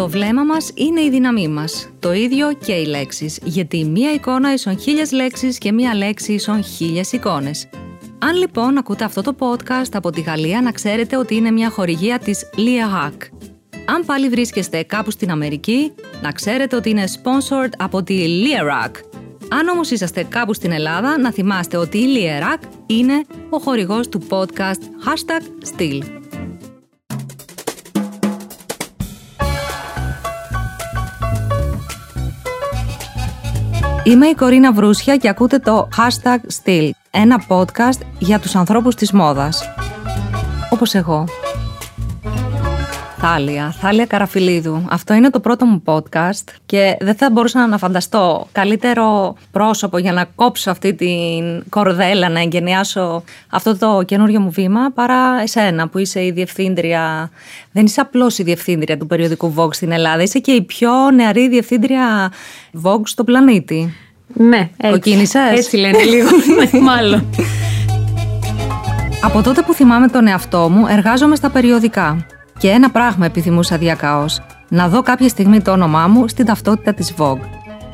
Το βλέμμα μας είναι η δύναμή μας. Το ίδιο και οι λέξεις, γιατί μία εικόνα ίσον χίλιες λέξεις και μία λέξη ίσον χίλιες εικόνες. Αν λοιπόν ακούτε αυτό το podcast από τη Γαλλία, να ξέρετε ότι είναι μια χορηγία της Hack. Αν πάλι βρίσκεστε κάπου στην Αμερική, να ξέρετε ότι είναι sponsored από τη Lierac. Αν όμως είσαστε κάπου στην Ελλάδα, να θυμάστε ότι η Lierac είναι ο χορηγός του podcast Hashtag Still. Είμαι η Κορίνα Βρούσια και ακούτε το Hashtag Still, ένα podcast για τους ανθρώπους της μόδας. Όπως εγώ. Θάλια, Θάλια Καραφιλίδου. Αυτό είναι το πρώτο μου podcast και δεν θα μπορούσα να φανταστώ καλύτερο πρόσωπο για να κόψω αυτή την κορδέλα, να εγκαινιάσω αυτό το καινούριο μου βήμα παρά εσένα που είσαι η διευθύντρια. Δεν είσαι απλώς η διευθύντρια του περιοδικού Vogue στην Ελλάδα, είσαι και η πιο νεαρή διευθύντρια Vogue στο πλανήτη. Ναι, έτσι. Έτσι λένε λίγο, μάλλον. Από τότε που θυμάμαι τον εαυτό μου, εργάζομαι στα περιοδικά. Και ένα πράγμα επιθυμούσα διακαώς. Να δω κάποια στιγμή το όνομά μου στην ταυτότητα της Vogue.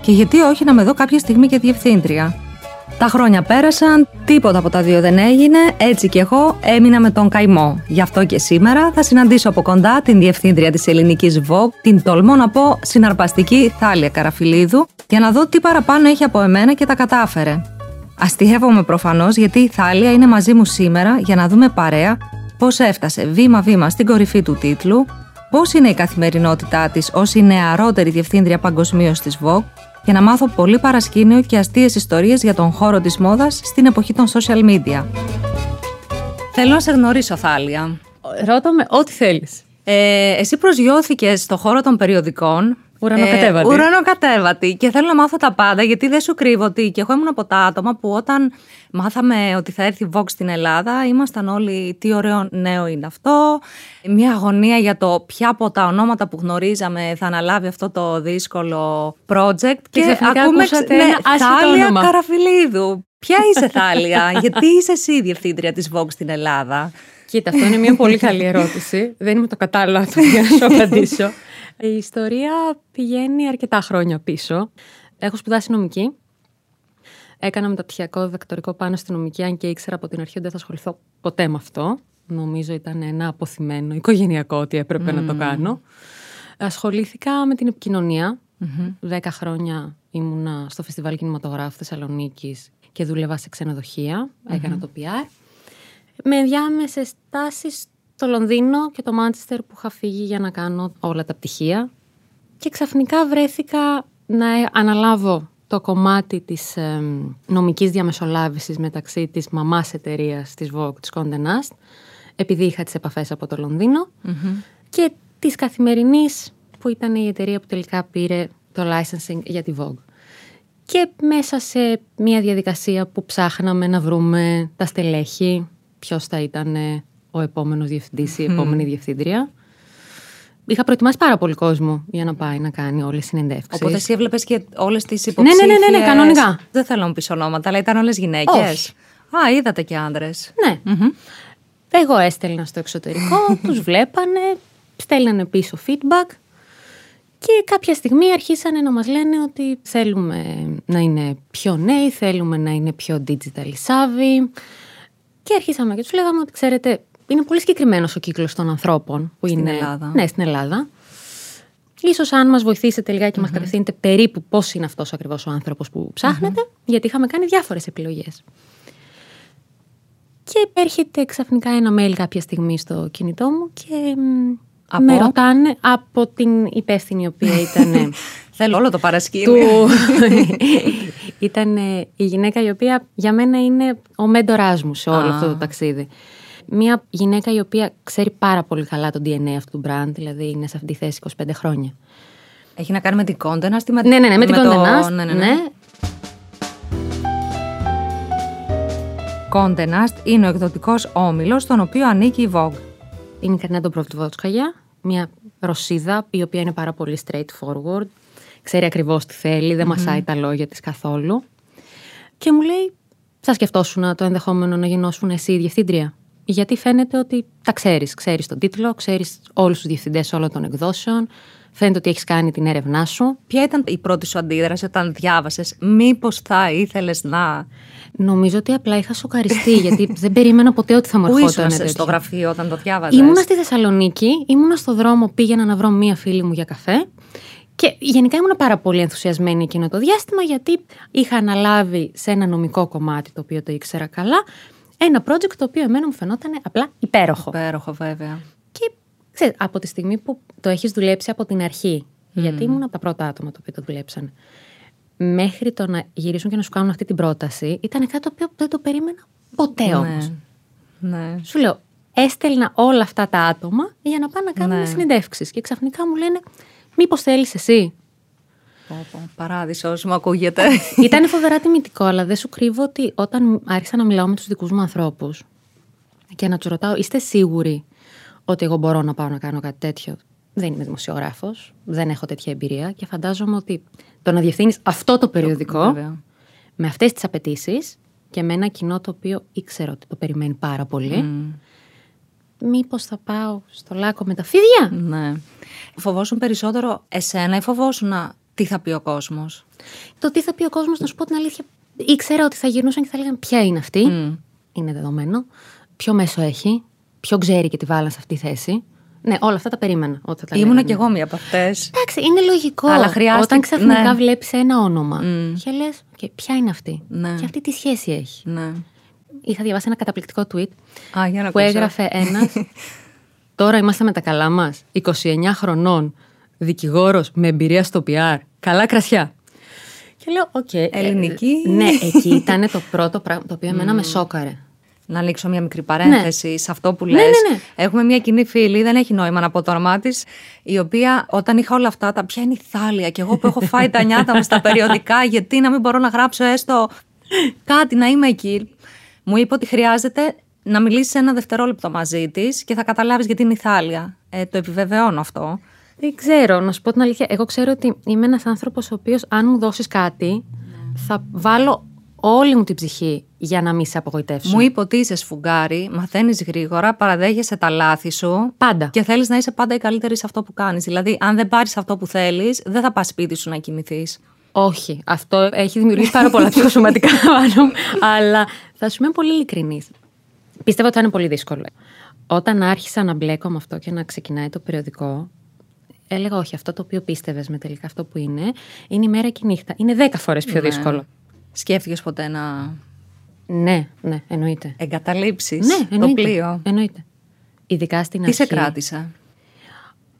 Και γιατί όχι να με δω κάποια στιγμή και διευθύντρια. Τα χρόνια πέρασαν, τίποτα από τα δύο δεν έγινε, έτσι και εγώ έμεινα με τον καημό. Γι' αυτό και σήμερα θα συναντήσω από κοντά την διευθύντρια της ελληνικής Vogue, την τολμώ να πω συναρπαστική Θάλια Καραφιλίδου, για να δω τι παραπάνω έχει από εμένα και τα κατάφερε. Αστειεύομαι προφανώς γιατί η Θάλια είναι μαζί μου σήμερα για να δούμε παρέα πώς έφτασε βήμα-βήμα στην κορυφή του τίτλου, πώς είναι η καθημερινότητά της ως η νεαρότερη διευθύντρια παγκοσμίως της Vogue, για να μάθω πολύ παρασκήνιο και αστείες ιστορίες για τον χώρο της μόδας στην εποχή των social media. Θέλω να σε γνωρίσω, Θάλια. Ρώτα με ό,τι θέλεις. Ε, εσύ προσγειώθηκες στο χώρο των περιοδικών Ουρανοκατέβατη. Ε, ουρανοκατέβατη. Και θέλω να μάθω τα πάντα, γιατί δεν σου κρύβω ότι και εγώ ήμουν από τα άτομα που όταν μάθαμε ότι θα έρθει Vox στην Ελλάδα, ήμασταν όλοι τι ωραίο νέο είναι αυτό. Μια αγωνία για το ποια από τα ονόματα που γνωρίζαμε θα αναλάβει αυτό το δύσκολο project. Και, και ακούμε ναι, Θάλια Καραφιλίδου. Ποια είσαι Θάλια, γιατί είσαι εσύ η διευθύντρια της Vox στην Ελλάδα; Κοίτα, αυτό είναι μια πολύ καλή ερώτηση. Δεν είμαι το κατάλληλο άτομο για να σου απαντήσω. Η ιστορία πηγαίνει αρκετά χρόνια πίσω. Έχω σπουδάσει νομική. Έκανα μεταπτυχιακό διδακτορικό πάνω στη νομική, αν και ήξερα από την αρχή ότι δεν θα ασχοληθώ ποτέ με αυτό. Νομίζω ήταν ένα αποθυμένο οικογενειακό ότι έπρεπε να το κάνω. Ασχολήθηκα με την επικοινωνία. Δέκα χρόνια ήμουνα στο Φεστιβάλ Κινηματογράφου Θεσσαλονίκης και δούλευα σε ξενοδοχεία. Έκανα το PR. Με ενδιάμεσε τάσεις το Λονδίνο και το Μάντσεστερ που είχα φύγει για να κάνω όλα τα πτυχία. Και ξαφνικά βρέθηκα να αναλάβω το κομμάτι της ε, νομικής διαμεσολάβησης μεταξύ της μαμάς εταιρείας της Vogue, της Condé Nast, επειδή είχα τις επαφές από το λονδινο και της καθημερινής που ήταν η εταιρεία που τελικά πήρε το licensing για τη Vogue. Και μέσα σε μια διαδικασία που ψάχναμε να βρούμε τα στελέχη, ποιος θα ήταν ο επόμενος διευθυντής ή η επόμενη διευθύντρια. Είχα προετοιμάσει πάρα πολύ κόσμο για να πάει να κάνει όλε τι συνεντεύξει. Οπότε εσύ έβλεπες και όλες τις υποψήφιε. Ναι, ναι, ναι, ναι, ναι, κανονικά. Δεν θέλω να μου πεις ονόματα, αλλά ήταν όλες γυναίκες. Α, είδατε και άντρες. Ναι. Εγώ έστελνα στο εξωτερικό, τους βλέπανε, στέλνανε πίσω feedback. Και κάποια στιγμή αρχίσανε να μας λένε ότι θέλουμε να είναι πιο νέοι, θέλουμε να είναι πιο digital savvy. Και αρχίσαμε και τους λέγαμε ότι ξέρετε, είναι πολύ συγκεκριμένος ο κύκλος των ανθρώπων που στην είναι. Ελλάδα. Ναι, στην Ελλάδα. Ίσως αν μας βοηθήσετε λιγάκι και mm-hmm. μας κατευθύνετε περίπου πώς είναι αυτός ακριβώς ο άνθρωπος που ψαχνετε γιατί είχαμε κάνει διάφορες επιλογές. Και έρχεται ξαφνικά ένα mail κάποια στιγμή στο κινητό μου και από... με ρωτάνε από την υπεύθυνη η οποία ήταν... Θέλω όλο το παρασκήνιο. Του... ήταν η γυναίκα η οποία για μένα είναι ο μέντοράς μου σε όλο αυτό το ταξίδι μια γυναίκα η οποία ξέρει πάρα πολύ καλά το DNA αυτού του brand, δηλαδή είναι σε αυτή τη θέση 25 χρόνια. Έχει να κάνει με την Contenas, τη με... Ναι, ναι, ναι, με, την Contenas, ναι, ναι, ναι. ναι. Contenast είναι ο εκδοτικός όμιλος στον οποίο ανήκει η Vogue. Είναι η Καρνέα Ντομπροβτβότσκαγια, μια Ρωσίδα η οποία είναι πάρα πολύ straightforward. Ξέρει ακριβώς τι θέλει, δεν mm-hmm. μασάει τα λόγια της καθόλου. Και μου λέει, θα σκεφτόσουν το ενδεχόμενο να γινώσουν εσύ η διευθύντρια. Γιατί φαίνεται ότι τα ξέρεις. Ξέρεις τον τίτλο, ξέρεις όλους τους διευθυντές όλων των εκδόσεων. Φαίνεται ότι έχεις κάνει την έρευνά σου. Ποια ήταν η πρώτη σου αντίδραση όταν διάβασες, Μήπως θα ήθελες να. Νομίζω ότι απλά είχα σοκαριστεί, γιατί δεν περίμενα ποτέ ότι θα μου Πού ερχόταν. ήσουν ένα στο τέτοιο. γραφείο όταν το διάβαζες; Ήμουνα στη Θεσσαλονίκη, ήμουνα στο δρόμο, πήγαινα να βρω μία φίλη μου για καφέ. Και γενικά ήμουνα πάρα πολύ ενθουσιασμένη εκείνο το διάστημα, γιατί είχα αναλάβει σε ένα νομικό κομμάτι, το οποίο το ήξερα καλά, ένα project το οποίο εμένα μου φαινόταν απλά υπέροχο. Υπέροχο, βέβαια. Και ξέρεις, από τη στιγμή που το έχεις δουλέψει από την αρχή, γιατί ήμουν από τα πρώτα άτομα το οποίο το δουλέψαν, μέχρι το να γυρίσουν και να σου κάνουν αυτή την πρόταση, ήταν κάτι το οποίο δεν το περίμενα ποτέ όμως. Ναι. ναι. Σου λέω, έστελνα όλα αυτά τα άτομα για να πάνε να κάνουν Ναι. συνεντεύξεις. Και ξαφνικά μου λένε, Μήπως θέλεις εσύ. Πω, πω, Παράδεισος μου ακούγεται. Ήταν φοβερά τιμητικό, αλλά δεν σου κρύβω ότι όταν άρχισα να μιλάω με τους δικούς μου ανθρώπους και να τους ρωτάω, είστε σίγουροι ότι εγώ μπορώ να πάω να κάνω κάτι τέτοιο; Δεν είμαι δημοσιογράφος, δεν έχω τέτοια εμπειρία και φαντάζομαι ότι το να διευθύνεις αυτό το περιοδικό Βέβαια. με αυτές τις απαιτήσεις και με ένα κοινό το οποίο ήξερα ότι το περιμένει πάρα πολύ. Μήπως θα πάω στο λάκκο με τα φίδια; Ναι. Φοβόσουν περισσότερο εσένα ή φοβόσουν να... τι θα πει ο κόσμος; Το τι θα πει ο κόσμος, να σου πω την αλήθεια. Ήξερα ότι θα γυρνούσαν και θα λέγανε ποια είναι αυτή; Είναι δεδομένο. Ποιο μέσο έχει; Ποιο ξέρει και τη βάλαν σε αυτή τη θέση; Ναι, όλα αυτά τα περίμενα. Ότι θα τα Ήμουνα λέγανε. κι εγώ μία από αυτές. Εντάξει, είναι λογικό. Αλλά χρειάστηκε- Όταν ξαφνικά ναι. βλέπεις ένα όνομα και λες, και ποια είναι αυτή; Ναι. Και αυτή τι σχέση έχει. Ναι. Είχα διαβάσει ένα καταπληκτικό tweet Α, για να που ακούσω. έγραφε ένας. Τώρα είμαστε με τα καλά μας. 29 χρονών. Δικηγόρος με εμπειρία στο PR. Καλά κρασιά. Και λέω, οκ. ε, Ελληνική. ναι, εκεί ήταν το πρώτο πράγμα το οποίο εμένα με σόκαρε. Να ανοίξω μια μικρή παρένθεση σε αυτό που λες. Ναι, ναι, ναι. Έχουμε μια κοινή φίλη, δεν έχει νόημα να πω το όνομά της, η οποία όταν είχα όλα αυτά τα ποια είναι η θάλια και εγώ που έχω φάει τα νιάτα μου στα περιοδικά, γιατί να μην μπορώ να γράψω έστω κάτι να είμαι εκεί. Μου είπε ότι χρειάζεται να μιλήσεις ένα δευτερόλεπτο μαζί της και θα καταλάβεις γιατί είναι η θάλια. Ε, το επιβεβαιώνω αυτό. Δεν ξέρω, να σου πω την αλήθεια. Εγώ ξέρω ότι είμαι ένας άνθρωπος ο οποίος, αν μου δώσεις κάτι, θα βάλω όλη μου την ψυχή για να μην σε απογοητεύσω. Μου είπε ότι είσαι σφουγγάρι, μαθαίνεις γρήγορα, παραδέχεσαι τα λάθη σου. Πάντα. Και θέλεις να είσαι πάντα η καλύτερη σε αυτό που κάνεις. Δηλαδή, αν δεν πάρεις αυτό που θέλεις, δεν θα πας σπίτι σου να κοιμηθείς. Όχι. Αυτό έχει δημιουργήσει πάρα πολλά ψυχοσωματικά πάνω μου. Αλλά θα σου είμαι πολύ ειλικρινής. Πιστεύω ότι θα είναι πολύ δύσκολο. Όταν άρχισα να μπλέκω με αυτό και να ξεκινάει το περιοδικό, έλεγα όχι, αυτό το οποίο πίστευες με τελικά αυτό που είναι, είναι η μέρα και η νύχτα. Είναι δέκα φορές πιο Ναι. δύσκολο. Σκέφτηκες ποτέ να Ναι, ναι, εννοείται. εγκαταλείψεις Ναι, το εννοείται. πλοίο; Εννοείται. Ειδικά στην Τι αρχή. σε κράτησε;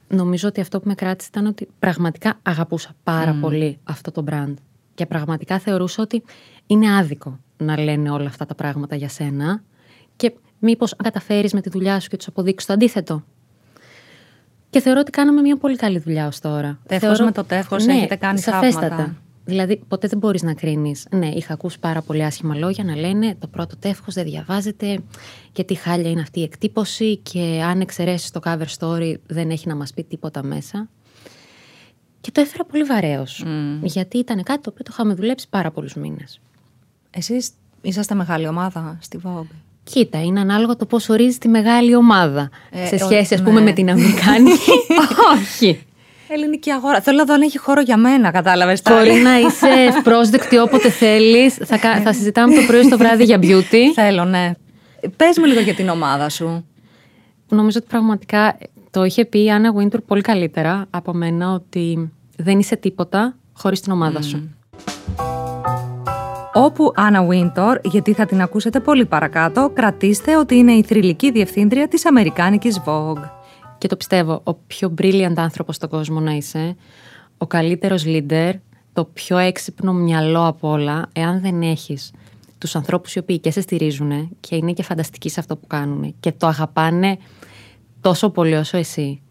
Νομίζω ότι αυτό που με κράτησε ήταν ότι πραγματικά αγαπούσα πάρα πολύ αυτό το brand. Και πραγματικά θεωρούσα ότι είναι άδικο να λένε όλα αυτά τα πράγματα για σένα. Και μήπως αν καταφέρεις με τη δουλειά σου και τους αποδείξεις το αντίθετο. Και θεωρώ ότι κάναμε μια πολύ καλή δουλειά ως τώρα. Τεύχος Θεωρώ- με το τεύχος έχετε κάνει σαφέστατα. θαύματα. Δηλαδή, ποτέ δεν μπορείς να κρίνεις. Ναι, είχα ακούσει πάρα πολύ άσχημα λόγια να λένε το πρώτο τεύχος δεν διαβάζεται και τι χάλια είναι αυτή η εκτύπωση και αν εξαιρέσεις το cover story δεν έχει να μας πει τίποτα μέσα. Και το έφερα πολύ βαρέως. Γιατί ήταν κάτι το οποίο το είχαμε δουλέψει πάρα πολλούς μήνες. Εσείς είσαστε μεγάλη ομάδα στη Vogue. Κοίτα, είναι ανάλογο το πώς ορίζει τη μεγάλη ομάδα. Ε, σε ο- σχέση, ας ναι. πούμε, με την Αμερικάνικη. Όχι. Ελληνική αγορά. Θέλω εδώ να έχει χώρο για μένα, κατάλαβες. Μπορεί να είσαι ευπρόσδεκτη όποτε θέλεις. Θα, κα- θα συζητάμε το πρωί στο βράδυ για beauty. Θέλω, ναι. Πες μου λίγο για την ομάδα σου. Νομίζω ότι πραγματικά το είχε πει η Άννα Wintour πολύ καλύτερα από μένα ότι δεν είσαι τίποτα χωρίς την ομάδα σου. Όπου Άννα Βίντορ, γιατί θα την ακούσετε πολύ παρακάτω, κρατήστε ότι είναι η θρηλυκή διευθύντρια της Αμερικάνικης Vogue. Και το πιστεύω, ο πιο brilliant άνθρωπος στον κόσμο να είσαι, ο καλύτερος leader, το πιο έξυπνο μυαλό από όλα, εάν δεν έχεις τους ανθρώπους οι οποίοι και σε στηρίζουν και είναι και φανταστικοί σε αυτό που κάνουν και το αγαπάνε τόσο πολύ όσο εσύ,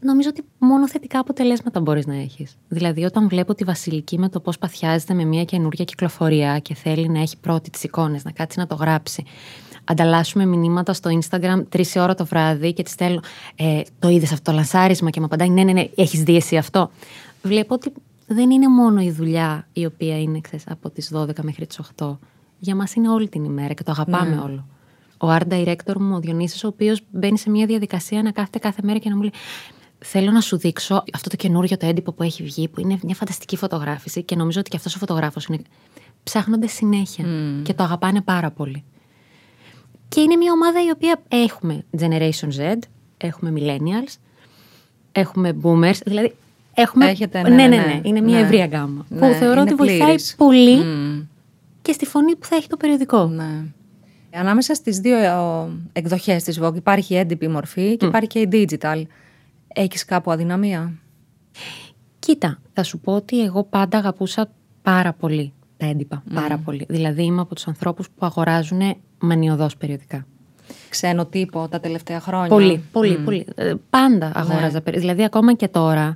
νομίζω ότι μόνο θετικά αποτελέσματα μπορείς να έχεις. Δηλαδή, όταν βλέπω τη Βασιλική με το πώς παθιάζεται με μια καινούργια κυκλοφορία και θέλει να έχει πρώτη τις εικόνες, να κάτσει να το γράψει. Ανταλλάσσουμε μηνύματα στο Instagram τρεις ώρα το βράδυ και της στέλνω. Ε, το είδες αυτό το λανσάρισμα και μου απαντάει: Ναι, ναι, ναι, έχεις δει εσύ αυτό. Βλέπω ότι δεν είναι μόνο η δουλειά η οποία είναι ξέρεις, από τις 12 μέχρι τις 8. Για μας είναι όλη την ημέρα και το αγαπάμε όλο. Ο art director μου, ο Διονύσης, ο οποίος μπαίνει σε μια διαδικασία να κάθεται κάθε μέρα και να μου λέει θέλω να σου δείξω αυτό το καινούριο το έντυπο που έχει βγει, που είναι μια φανταστική φωτογράφηση και νομίζω ότι και αυτός ο φωτογράφος είναι. Ψάχνονται συνέχεια και το αγαπάνε πάρα πολύ. Και είναι μια ομάδα η οποία έχουμε Generation Z, έχουμε Millennials, έχουμε Boomers, δηλαδή έχουμε. Έχετε, ναι, ναι, ναι, ναι. Είναι μια ναι. ευρία γκάμα. Ναι, που θεωρώ είναι ότι βοηθάει πλήρης. πολύ Μμ. και στη φωνή που θα έχει το περιοδικό. Ναι. Ανάμεσα στις δύο ε, εκδοχές της Vogue υπάρχει η έντυπη μορφή και υπάρχει και η digital. Έχεις κάπου αδυναμία; Κοίτα, θα σου πω ότι εγώ πάντα αγαπούσα πάρα πολύ τα έντυπα. Πάρα πολύ. Δηλαδή είμαι από τους ανθρώπους που αγοράζουν μανιωδώς περιοδικά. Ξένο τύπο τα τελευταία χρόνια. Πολύ, πολύ, πολύ. Ε, Πάντα αγόραζα περιοδικά. Δηλαδή ακόμα και τώρα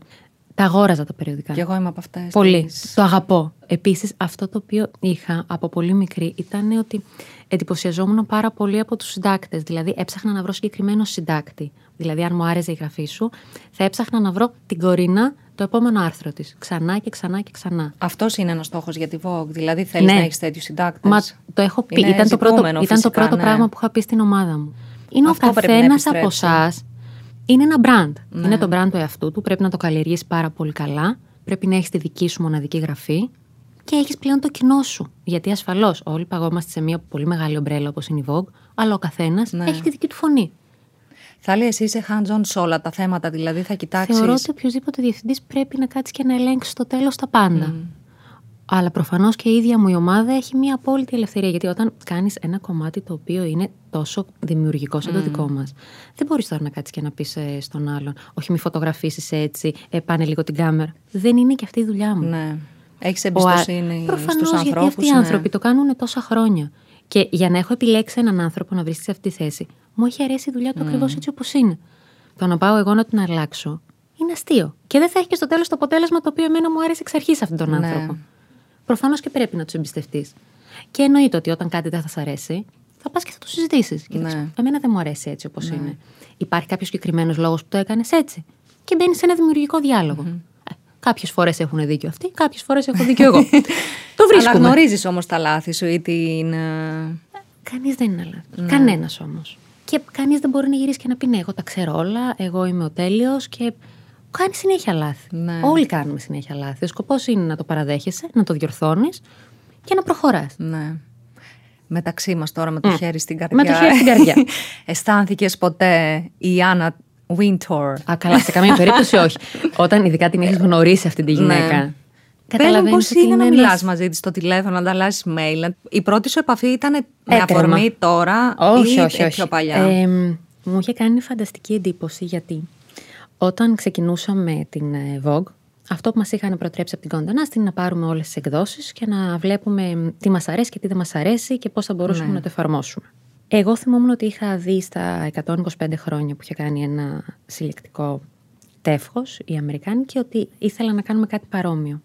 τα αγόραζα τα περιοδικά. Και εγώ είμαι από αυτές. Πολύ. τις- Το αγαπώ. Επίσης, αυτό το οποίο είχα από πολύ μικρή ήταν ότι εντυπωσιαζόμουν πάρα πολύ από τους συντάκτες. Δηλαδή, έψαχνα να βρω συγκεκριμένο συντάκτη. Δηλαδή, αν μου άρεσε η γραφή σου, θα έψαχνα να βρω την κορίνα το επόμενο άρθρο της. Ξανά και ξανά και ξανά. Αυτός είναι ένας στόχος για τη Vogue. Δηλαδή θέλεις Ναι. να έχεις τέτοιους συντάκτες. Μα το έχω πει. Είναι ήταν το πρώτο, ζητούμενο, ήταν το φυσικά, πρώτο ναι. πράγμα που είχα πει στην ομάδα μου. Είναι Αυτό ο πρέπει να καθένας από επιστρέψει. εσάς. Είναι ένα brand. Ναι. Είναι το brand του εαυτού του. Πρέπει να το καλλιεργήσει πάρα πολύ καλά. Πρέπει να έχεις τη δική σου μοναδική γραφή. Και έχεις πλέον το κοινό σου. Γιατί ασφαλώς όλοι παγόμαστε σε μια πολύ μεγάλη ομπρέλα όπως είναι η Vogue, αλλά ο καθένας Ναι. έχει τη δική του φωνή. Θα λέει εσύ είσαι hands-on σε όλα τα θέματα, δηλαδή θα κοιτάξεις... Θεωρώ ότι οποιοδήποτε διευθυντής πρέπει να κάτσει και να ελέγξει στο τέλος τα πάντα. Αλλά προφανώς και η ίδια μου η ομάδα έχει μια απόλυτη ελευθερία. Γιατί όταν κάνεις ένα κομμάτι το οποίο είναι τόσο δημιουργικό σαν το δικό μας, δεν μπορείς τώρα να κάτσεις και να πεις στον άλλον, Όχι, μη φωτογραφίσεις έτσι, ε, πάνε λίγο την κάμερα. Δεν είναι και αυτή η δουλειά μου. Ναι. Έχεις Ο α- εμπιστοσύνη Προφανώς, στους ανθρώπους. γιατί αυτοί οι ναι. άνθρωποι το κάνουν τόσα χρόνια. Και για να έχω επιλέξει έναν άνθρωπο να βρίσκει σε αυτή τη θέση, μου έχει αρέσει η δουλειά του ακριβώς έτσι όπως είναι. Το να πάω εγώ να την αλλάξω είναι αστείο. Και δεν θα έχει και στο τέλος το αποτέλεσμα το οποίο εμένα μου άρεσε εξ αρχής αυτόν τον Ναι. άνθρωπο. Προφανώς και πρέπει να τους εμπιστευτείς. Και εννοείται ότι όταν κάτι δεν θα σα αρέσει, θα πας και θα το συζητήσεις. Και θα Ναι. σου πει, Εμένα δεν μου αρέσει έτσι όπως είναι. Υπάρχει κάποιος συγκεκριμένος λόγος που το έκανες έτσι. Και μπαίνει σε ένα δημιουργικό διάλογο. Ε, Κάποιες φορές έχουν δίκιο αυτοί, κάποιες φορές έχω δίκιο εγώ. το βρίσκουμε. Αναγνωρίζεις όμως τα λάθη σου ή την... ε, Κανείς δεν είναι λάθος. Κανένας όμως. Και κανείς δεν μπορεί να γυρίσεις και να πει ναι, εγώ τα ξέρω όλα, εγώ είμαι ο τέλειος και. Κάνει συνέχεια λάθη. Ναι. Όλοι κάνουμε συνέχεια λάθη. Ο σκοπός είναι να το παραδέχεσαι, να το διορθώνεις και να προχωράς. Ναι. Μεταξύ μας τώρα με το χέρι στην καρδιά. Με το χέρι στην καρδιά. Αισθάνθηκες ποτέ η Άννα Wintour; Α, καλά, σε καμία περίπτωση όχι. Όταν ειδικά την έχεις γνωρίσει αυτή τη γυναίκα. Ναι. Πες μου καταλαβαίνεις πώς ότι είναι να ένας- μιλάς μαζί της στο τηλέφωνο, να ανταλλάσσεις mail. Η πρώτη σου επαφή ήταν με Έτερμα. αφορμή τώρα όχι, ή όχι, ε, όχι. πιο παλιά; Ε, μου είχε κάνει φανταστική εντύπωση γιατί όταν ξεκινούσαμε την ε, Vogue, αυτό που μας είχαν προτρέψει από την Κοντανά είναι να πάρουμε όλες τις εκδόσεις και να βλέπουμε τι μας αρέσει και τι δεν μας αρέσει και πώς θα μπορούσαμε Ναι. να το εφαρμόσουμε. Εγώ θυμόμουν ότι είχα δει στα 125 χρόνια που είχε κάνει ένα συλλεκτικό τεύχος η Αμερικάνη και ότι ήθελα να κάνουμε κάτι παρόμοιο.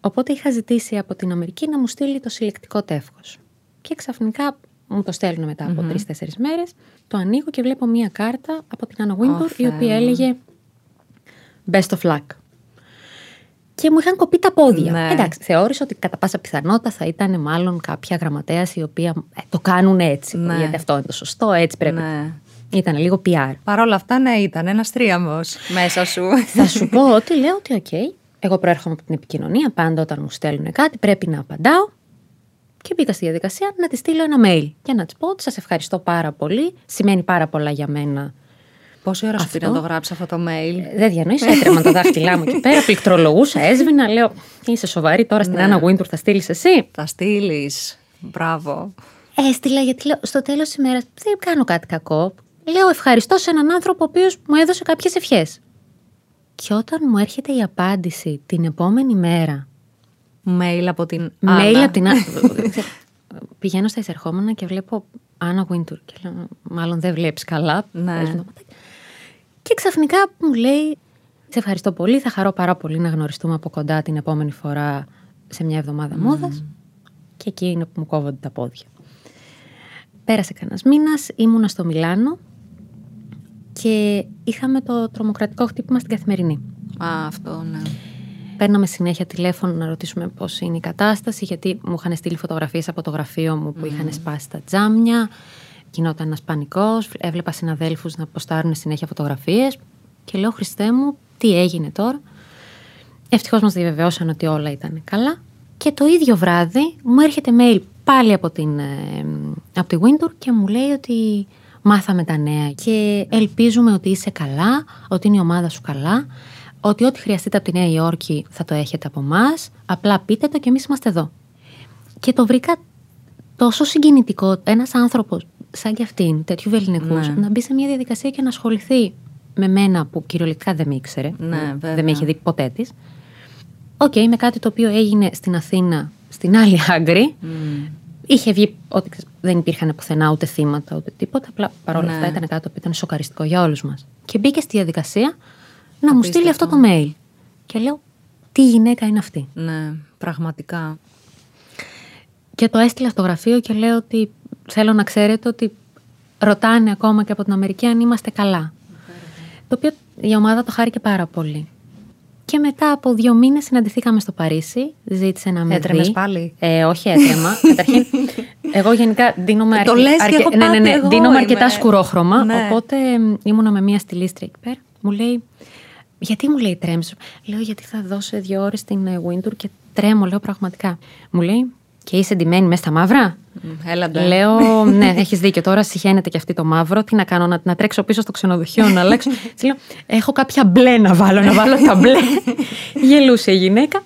Οπότε είχα ζητήσει από την Αμερική να μου στείλει το συλλεκτικό τεύχος. Και ξαφνικά μου το στέλνουν μετά από τρει-τέσσερι μέρες. Το ανοίγω και βλέπω μία κάρτα από την Anna Wintour η Θεέ οποία μου. έλεγε Best of luck. Και μου είχαν κοπεί τα πόδια. Ναι. Εντάξει, θεώρησα ότι κατά πάσα πιθανότητα θα ήταν μάλλον κάποια γραμματέας η οποία ε, το κάνουν έτσι. Ναι. Γιατί αυτό είναι το σωστό, έτσι πρέπει. Ναι. Ήταν λίγο PR. Παρ' όλα αυτά, ναι, ήταν ένας θρίαμβος μέσα σου. θα σου πω ότι λέω ότι οκ. Εγώ προέρχομαι από την επικοινωνία. Πάντα όταν μου στέλνουν κάτι πρέπει να απαντάω. Και μπήκα στη διαδικασία να τη στείλω ένα mail και να της πω ότι σας ευχαριστώ πάρα πολύ. Σημαίνει πάρα πολλά για μένα. Πόση ώρα σου Αυτό. πήρε να το γράψει αυτό το mail; Ε, Δεν διανοείς, έτρεμα τα δάχτυλά μου εκεί πέρα, πληκτρολογούσα, έσβηνα, λέω είσαι σοβαρή τώρα στην Άννα Wintour θα στείλεις εσύ. Θα στείλεις. Μπράβο. Έστειλα γιατί λέω στο τέλος της ημέρας δεν κάνω κάτι κακό. Λέω ευχαριστώ σε έναν άνθρωπο ο οποίος μου έδωσε κάποιες ευχές. Και όταν μου έρχεται η απάντηση την επόμενη μέρα, Mail από την mail Άννα. από την Άννα. Πηγαίνω στα εισερχόμενα και βλέπω Άννα Wintour και λέω μάλλον δεν βλέπεις καλά. Ναι. Πες μου το πατάκι. Και ξαφνικά μου λέει σε ευχαριστώ πολύ, θα χαρώ πάρα πολύ να γνωριστούμε από κοντά την επόμενη φορά σε μια εβδομάδα μόδας. Και εκεί είναι που μου κόβονται τα πόδια. Πέρασε κανένας μήνας, ήμουνα στο Μιλάνο και είχαμε το τρομοκρατικό χτύπημα στην καθημερινή. Α, αυτό, ναι. Παίρναμε συνέχεια τηλέφωνο να ρωτήσουμε πώς είναι η κατάσταση, γιατί μου είχαν στείλει φωτογραφίες από το γραφείο μου που είχαν σπάσει τα τζάμια. Γινόταν ένας πανικός. Έβλεπα συναδέλφους να ποστάρουν συνέχεια φωτογραφίες. και λέω Χριστέ μου, τι έγινε τώρα. Ευτυχώς μας διαβεβαιώσαν ότι όλα ήταν καλά. Και το ίδιο βράδυ μου έρχεται mail πάλι από, την, ε, από τη Wintour και μου λέει ότι μάθαμε τα νέα και ελπίζουμε ότι είσαι καλά, ότι είναι η ομάδα σου καλά, ότι ό,τι χρειαστείτε από τη Νέα Υόρκη θα το έχετε από εμά. Απλά πείτε το και εμείς είμαστε εδώ. Και το βρήκα τόσο συγκινητικό ένας άνθρωπος σαν κι αυτήν, τέτοιου βεληνικού, ναι. να μπει σε μια διαδικασία και να ασχοληθεί με μένα που κυριολεκτικά δεν με ήξερε. Ναι, δεν με είχε δει ποτέ της. Ok, okay, με κάτι το οποίο έγινε στην Αθήνα, στην άλλη άκρη. Mm. Είχε βγει ότι δεν υπήρχαν πουθενά ούτε θύματα ούτε τίποτα. Απλά παρόλα ναι. αυτά ήταν κάτι που ήταν σοκαριστικό για όλους μας. Και μπήκε στη διαδικασία να μου στείλει αυτό το mail. Και λέω, τι γυναίκα είναι αυτή; Ναι, πραγματικά. Και το έστειλα στο γραφείο και λέω ότι θέλω να ξέρετε ότι ρωτάνε ακόμα και από την Αμερική αν είμαστε καλά. Το οποίο η ομάδα το χάρηκε πάρα πολύ. Και μετά από δύο μήνες συναντηθήκαμε στο Παρίσι. Ζήτησε να με Έτρεμες πάλι; Ε, όχι έτρεμα. Καταρχήν, εγώ γενικά δίνομαι, αρκε... το λες αρκε... ναι, ναι, ναι, δίνομαι αρκετά σκουρόχρωμα. Ναι. Οπότε ήμουνα με μία στυλίστρια εκεί πέρα. Μου λέει, γιατί μου λέει τρέμεις; Λέω, γιατί θα δώσω δύο ώρες στην ε, Wintour και τρέμω, λέω πραγματικά. Μου λέει, και είσαι ντυμένη μέσα στα μαύρα; Έλαντε. Λέω, ναι, έχεις δίκιο. Τώρα συχαίνεται και αυτή το μαύρο. Τι να κάνω, να, να τρέξω πίσω στο ξενοδοχείο, να αλλάξω. λέω, έχω κάποια μπλε να βάλω, να βάλω τα μπλε. Γελούσε η γυναίκα.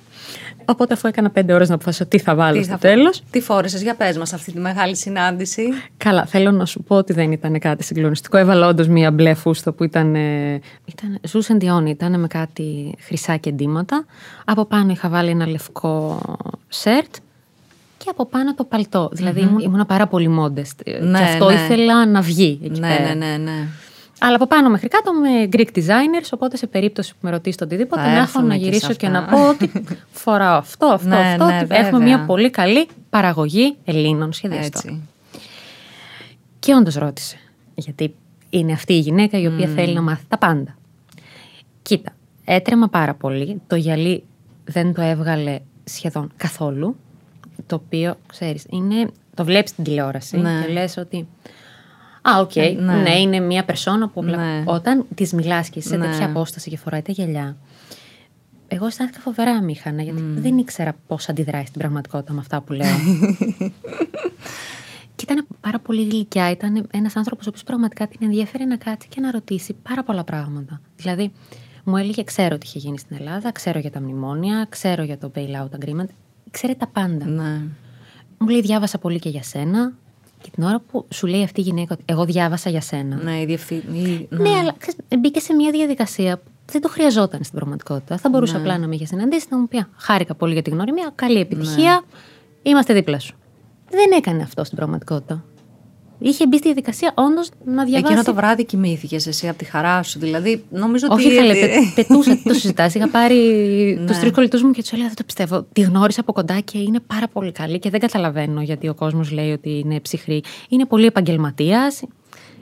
Οπότε, αφού έκανα πέντε ώρες να αποφασίσω τι θα βάλω τι στο τέλος. Τι φόρεσες, για πες μας αυτή τη μεγάλη συνάντηση. Καλά, θέλω να σου πω ότι δεν ήταν κάτι συγκλονιστικό. Έβαλα όντως μία μπλε φούστο που ήταν. ήταν ζούσαν ήταν με κάτι χρυσά και ντύματα. Από πάνω είχα βάλει ένα λευκό σερτ και από πάνω το παλτό. Δηλαδή ήμουν, ήμουν πάρα πολύ μόντεστ. Ναι, και αυτό ναι. ήθελα να βγει εκεί ναι, πέρα. Ναι, ναι, ναι. Αλλά από πάνω μέχρι κάτω με Greek designers, οπότε σε περίπτωση που με ρωτήσει το οτιδήποτε, να έχω να γυρίσω και, και να πω ότι φοράω αυτό, αυτό, ναι, αυτό. Ναι, έχουμε μια πολύ καλή παραγωγή Ελλήνων σχεδιαστών. Και όντως ρώτησε. Γιατί είναι αυτή η γυναίκα η οποία θέλει να μάθει τα πάντα. Κοίτα, έτρεμα πάρα πολύ. Το γυαλί δεν το έβγαλε σχεδόν καθόλου το οποίο, ξέρεις, είναι, το βλέπεις στην τηλεόραση ναι. και λες ότι Α, ok. Okay. Ναι. ναι. είναι μια περσόνα που ναι. όταν της μιλάς και σε ναι. τέτοια απόσταση και φοράει τα γυαλιά. Εγώ αισθάνθηκα φοβερά αμήχανα, γιατί mm. δεν ήξερα πώς αντιδράει στην πραγματικότητα με αυτά που λέω. και ήταν πάρα πολύ γλυκιά. Ήταν ένας άνθρωπος ο οποίος πραγματικά την ενδιαφέρει να κάτσει και να ρωτήσει πάρα πολλά πράγματα. Δηλαδή, μου έλεγε: Ξέρω τι είχε γίνει στην Ελλάδα, ξέρω για τα μνημόνια, ξέρω για το bailout agreement ξέρει τα πάντα. Ναι. Μου λέει: Διάβασα πολύ και για σένα. Και την ώρα που σου λέει αυτή η γυναίκα ότι εγώ διάβασα για σένα. Ναι, η διευθύνη. Ναι. ναι, αλλά ξέρεις, μπήκε σε μια διαδικασία που δεν το χρειαζόταν στην πραγματικότητα. Θα μπορούσε ναι. απλά να με είχε συναντήσει να μου πει: Χάρηκα πολύ για την γνωριμία, καλή επιτυχία. Ναι. Είμαστε δίπλα σου. Δεν έκανε αυτό στην πραγματικότητα είχε μπει στη διαδικασία όντως να διαβάσει. Εκείνο το βράδυ κοιμήθηκε εσύ από τη χαρά σου. Δηλαδή, νομίζω Όχι, ότι. Όχι, πε, πετούσα, το συζητάς. Είχα πάρει ναι. του τρεις κολλητούς μου και τους έλεγα: Δεν το πιστεύω. Τη γνώρισα από κοντά και είναι πάρα πολύ καλή και δεν καταλαβαίνω γιατί ο κόσμος λέει ότι είναι ψυχρή. Είναι πολύ επαγγελματίας.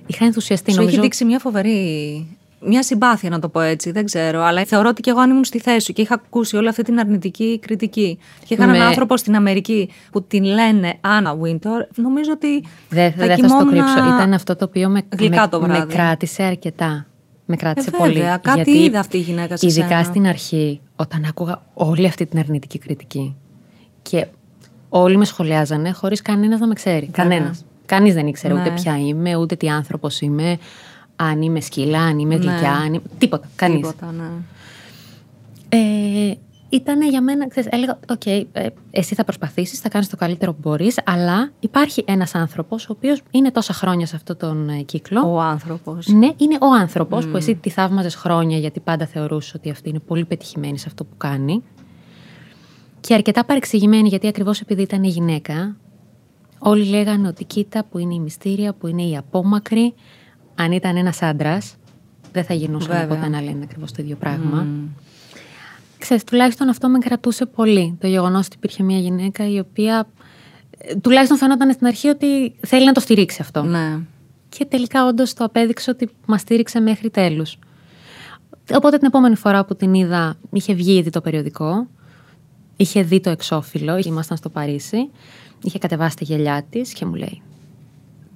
Είχα ενθουσιαστεί. Σου νομίζω... έχει δείξει μια φοβερή μια συμπάθεια, να το πω έτσι. Δεν ξέρω. Αλλά θεωρώ ότι και εγώ αν ήμουν στη θέση σου και είχα ακούσει όλη αυτή την αρνητική κριτική. Και είχα με... έναν άνθρωπο στην Αμερική που την λένε Άννα Βίντορ, νομίζω ότι. Δεν θα, δε θα στο κρύψω. Ήταν αυτό το οποίο με, με, το με κράτησε αρκετά. Με κράτησε ε, πολύ. Βέβαια, κάτι γιατί, είδε αυτή η γυναίκα σε Ειδικά σένα. στην αρχή, όταν άκουγα όλη αυτή την αρνητική κριτική. Και όλοι με σχολιάζανε χωρίς κανένας να με ξέρει. Κανένας. Κανείς δεν ήξερε ναι. ούτε ποια είμαι, ούτε τι άνθρωπος είμαι αν είμαι σκύλα, αν είμαι ναι. γλυκιά, αν είμαι... τίποτα, κανείς. Τίποτα, ναι. Ε, ήταν για μένα, ξέρεις, έλεγα, ok, okay, ε, εσύ θα προσπαθήσεις, θα κάνεις το καλύτερο που μπορείς, αλλά υπάρχει ένας άνθρωπος, ο οποίος είναι τόσα χρόνια σε αυτόν τον ε, κύκλο. Ο άνθρωπος. Ναι, είναι ο άνθρωπος που εσύ τη θαύμαζες χρόνια γιατί πάντα θεωρούσες ότι αυτή είναι πολύ πετυχημένη σε αυτό που κάνει. Και αρκετά παρεξηγημένη γιατί ακριβώς επειδή ήταν η γυναίκα, όλοι λέγανε ότι κοίτα που είναι η μυστήρια, που είναι η απόμακρη, αν ήταν ένας άντρας, δεν θα γινούσαν ποτέ να λένε ακριβώς το ίδιο πράγμα. Mm. Ξέρεις, τουλάχιστον αυτό με κρατούσε πολύ. Το γεγονός ότι υπήρχε μια γυναίκα η οποία ε, τουλάχιστον φαινόταν στην αρχή ότι θέλει να το στηρίξει αυτό. Ναι. Και τελικά όντως το απέδειξε ότι μας στήριξε μέχρι τέλους. Οπότε την επόμενη φορά που την είδα, είχε βγει ήδη το περιοδικό. Είχε δει το εξώφυλλο, ήμασταν στο Παρίσι. Είχε κατεβάσει τη γελιά της και μου λέει: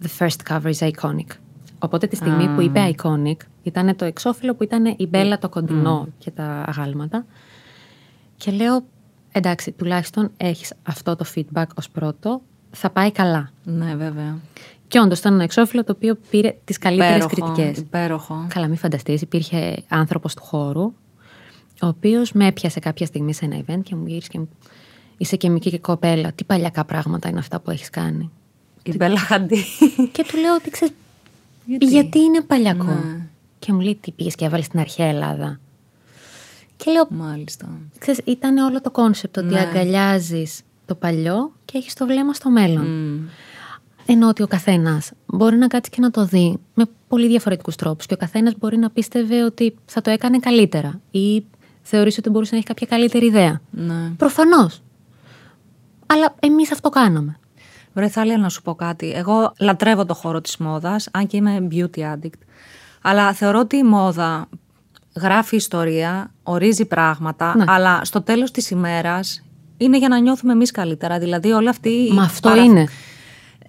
The first cover is iconic. Οπότε τη στιγμή που είπε iconic, ήταν το εξώφυλλο που ήταν η μπέλα, το κοντινό και τα αγάλματα. Και λέω, εντάξει, τουλάχιστον έχεις αυτό το feedback ως πρώτο, θα πάει καλά. Ναι, βέβαια. Και όντως ήταν ένα εξώφυλλο το οποίο πήρε τις καλύτερες κριτικές. Υπέροχο. Καλά, μην φανταστείς, υπήρχε άνθρωπος του χώρου, ο οποίος με έπιασε κάποια στιγμή σε ένα event και μου γύρισε και μου. Είσαι και μικρή και κοπέλα. Τι παλιακά πράγματα είναι αυτά που έχεις κάνει; Η Μπέλα Χαντίντ. Και του λέω ότι ξέρεις. Γιατί; γιατί είναι παλιακό. Ναι. Και μου λέει τι πήγες και έβαλες στην αρχαία Ελλάδα. Και λέω. Μάλιστα. Ξέρεις, ήταν όλο το κόνσεπτ ότι ναι. αγκαλιάζεις το παλιό και έχεις το βλέμμα στο μέλλον. Mm. Ενώ ότι ο καθένας μπορεί να κάτσει και να το δει με πολύ διαφορετικούς τρόπους και ο καθένας μπορεί να πίστευε ότι θα το έκανε καλύτερα ή θεωρήσει ότι μπορούσε να έχει κάποια καλύτερη ιδέα. Ναι. Προφανώς. Αλλά εμείς αυτό κάναμε. Βρε, θα να σου πω κάτι. Εγώ λατρεύω το χώρο της μόδας, αν και είμαι beauty addict. Αλλά θεωρώ ότι η μόδα γράφει ιστορία, ορίζει πράγματα, ναι. αλλά στο τέλος της ημέρας είναι για να νιώθουμε εμείς καλύτερα. Δηλαδή, όλη αυτή. Μα αυτό είναι.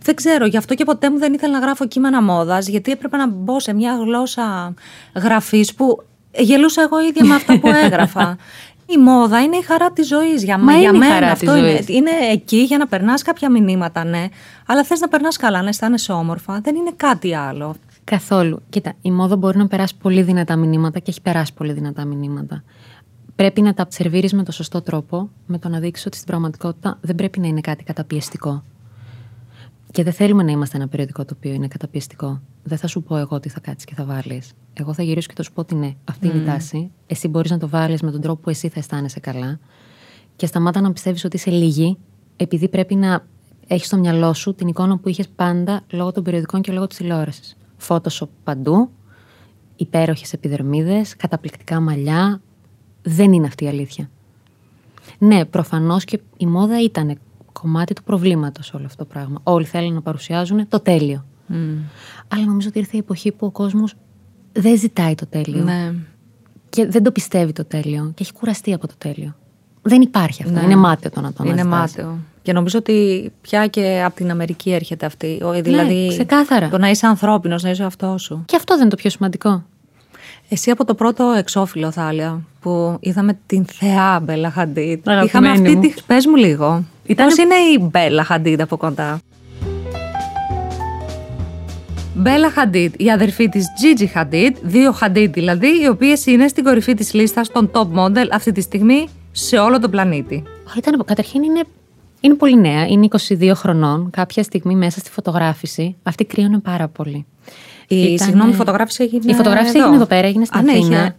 Δεν ξέρω, γι' αυτό και ποτέ μου δεν ήθελα να γράφω κείμενα μόδας, γιατί έπρεπε να μπω σε μια γλώσσα γραφής που γελούσα εγώ ίδια με αυτά που έγραφα. Η μόδα είναι η χαρά της ζωής για, Μα για είναι μένα. Χαρά αυτό είναι. είναι εκεί για να περνάς κάποια μηνύματα, ναι. Αλλά θες να περνάς καλά, να αισθάνεσαι όμορφα. Δεν είναι κάτι άλλο. Καθόλου. Κοίτα, η μόδα μπορεί να περάσει πολύ δυνατά μηνύματα και έχει περάσει πολύ δυνατά μηνύματα. Πρέπει να τα σερβίρει με το σωστό τρόπο, με το να δείξεις ότι στην πραγματικότητα δεν πρέπει να είναι κάτι καταπιεστικό. Και δεν θέλουμε να είμαστε ένα περιοδικό το οποίο είναι καταπιεστικό. Δεν θα σου πω εγώ τι θα κάτσεις και θα βάλεις. Εγώ θα γυρίσω και θα σου πω ότι ναι, αυτή είναι η τάση. Εσύ μπορείς να το βάλεις με τον τρόπο που εσύ θα αισθάνεσαι καλά. Και σταμάτα να πιστεύεις ότι είσαι λίγη, επειδή πρέπει να έχεις στο μυαλό σου την εικόνα που είχες πάντα λόγω των περιοδικών και λόγω της τηλεόρασης. Φώτοσο παντού, υπέροχες επιδερμίδες, καταπληκτικά μαλλιά. Δεν είναι αυτή η αλήθεια. Ναι, προφανώς και η μόδα ήταν κομμάτι του προβλήματος όλο αυτό το πράγμα. Όλοι θέλουν να παρουσιάζουν το τέλειο. Mm. Αλλά νομίζω ότι ήρθε η εποχή που ο κόσμος δεν ζητάει το τέλειο. Ναι. Και δεν το πιστεύει το τέλειο. Και έχει κουραστεί από το τέλειο. Δεν υπάρχει αυτό. Ναι. Είναι μάταιο το να το Είναι μάταιο. Και νομίζω ότι πια και από την Αμερική έρχεται αυτή. Δηλαδή, ναι, ξεκάθαρα. Το να είσαι ανθρώπινος, να είσαι αυτό σου. Και αυτό δεν είναι το πιο σημαντικό. Εσύ από το πρώτο εξώφυλλο, Θάλια, που είδαμε την θεά Μπέλα Χαντίτ. Είχαμε αυτή τη. Πες μου λίγο. Ήταν... Πώς είναι η Μπέλα Χαντίτ από κοντά; Μπέλα Χαντίντ, η αδερφή της Gigi Χαντίντ, δύο Χαντίντ δηλαδή, οι οποίες είναι στην κορυφή της λίστας των top model αυτή τη στιγμή σε όλο τον πλανήτη. Ήταν, καταρχήν είναι, είναι πολύ νέα, είναι 22 χρονών. Κάποια στιγμή μέσα στη φωτογράφηση, αυτή κρύωνε πάρα πολύ. Η, Ήταν... Συγγνώμη, η φωτογράφηση έγινε. Η φωτογράφηση έγινε εδώ πέρα, έγινε στην ναι, Αθήνα.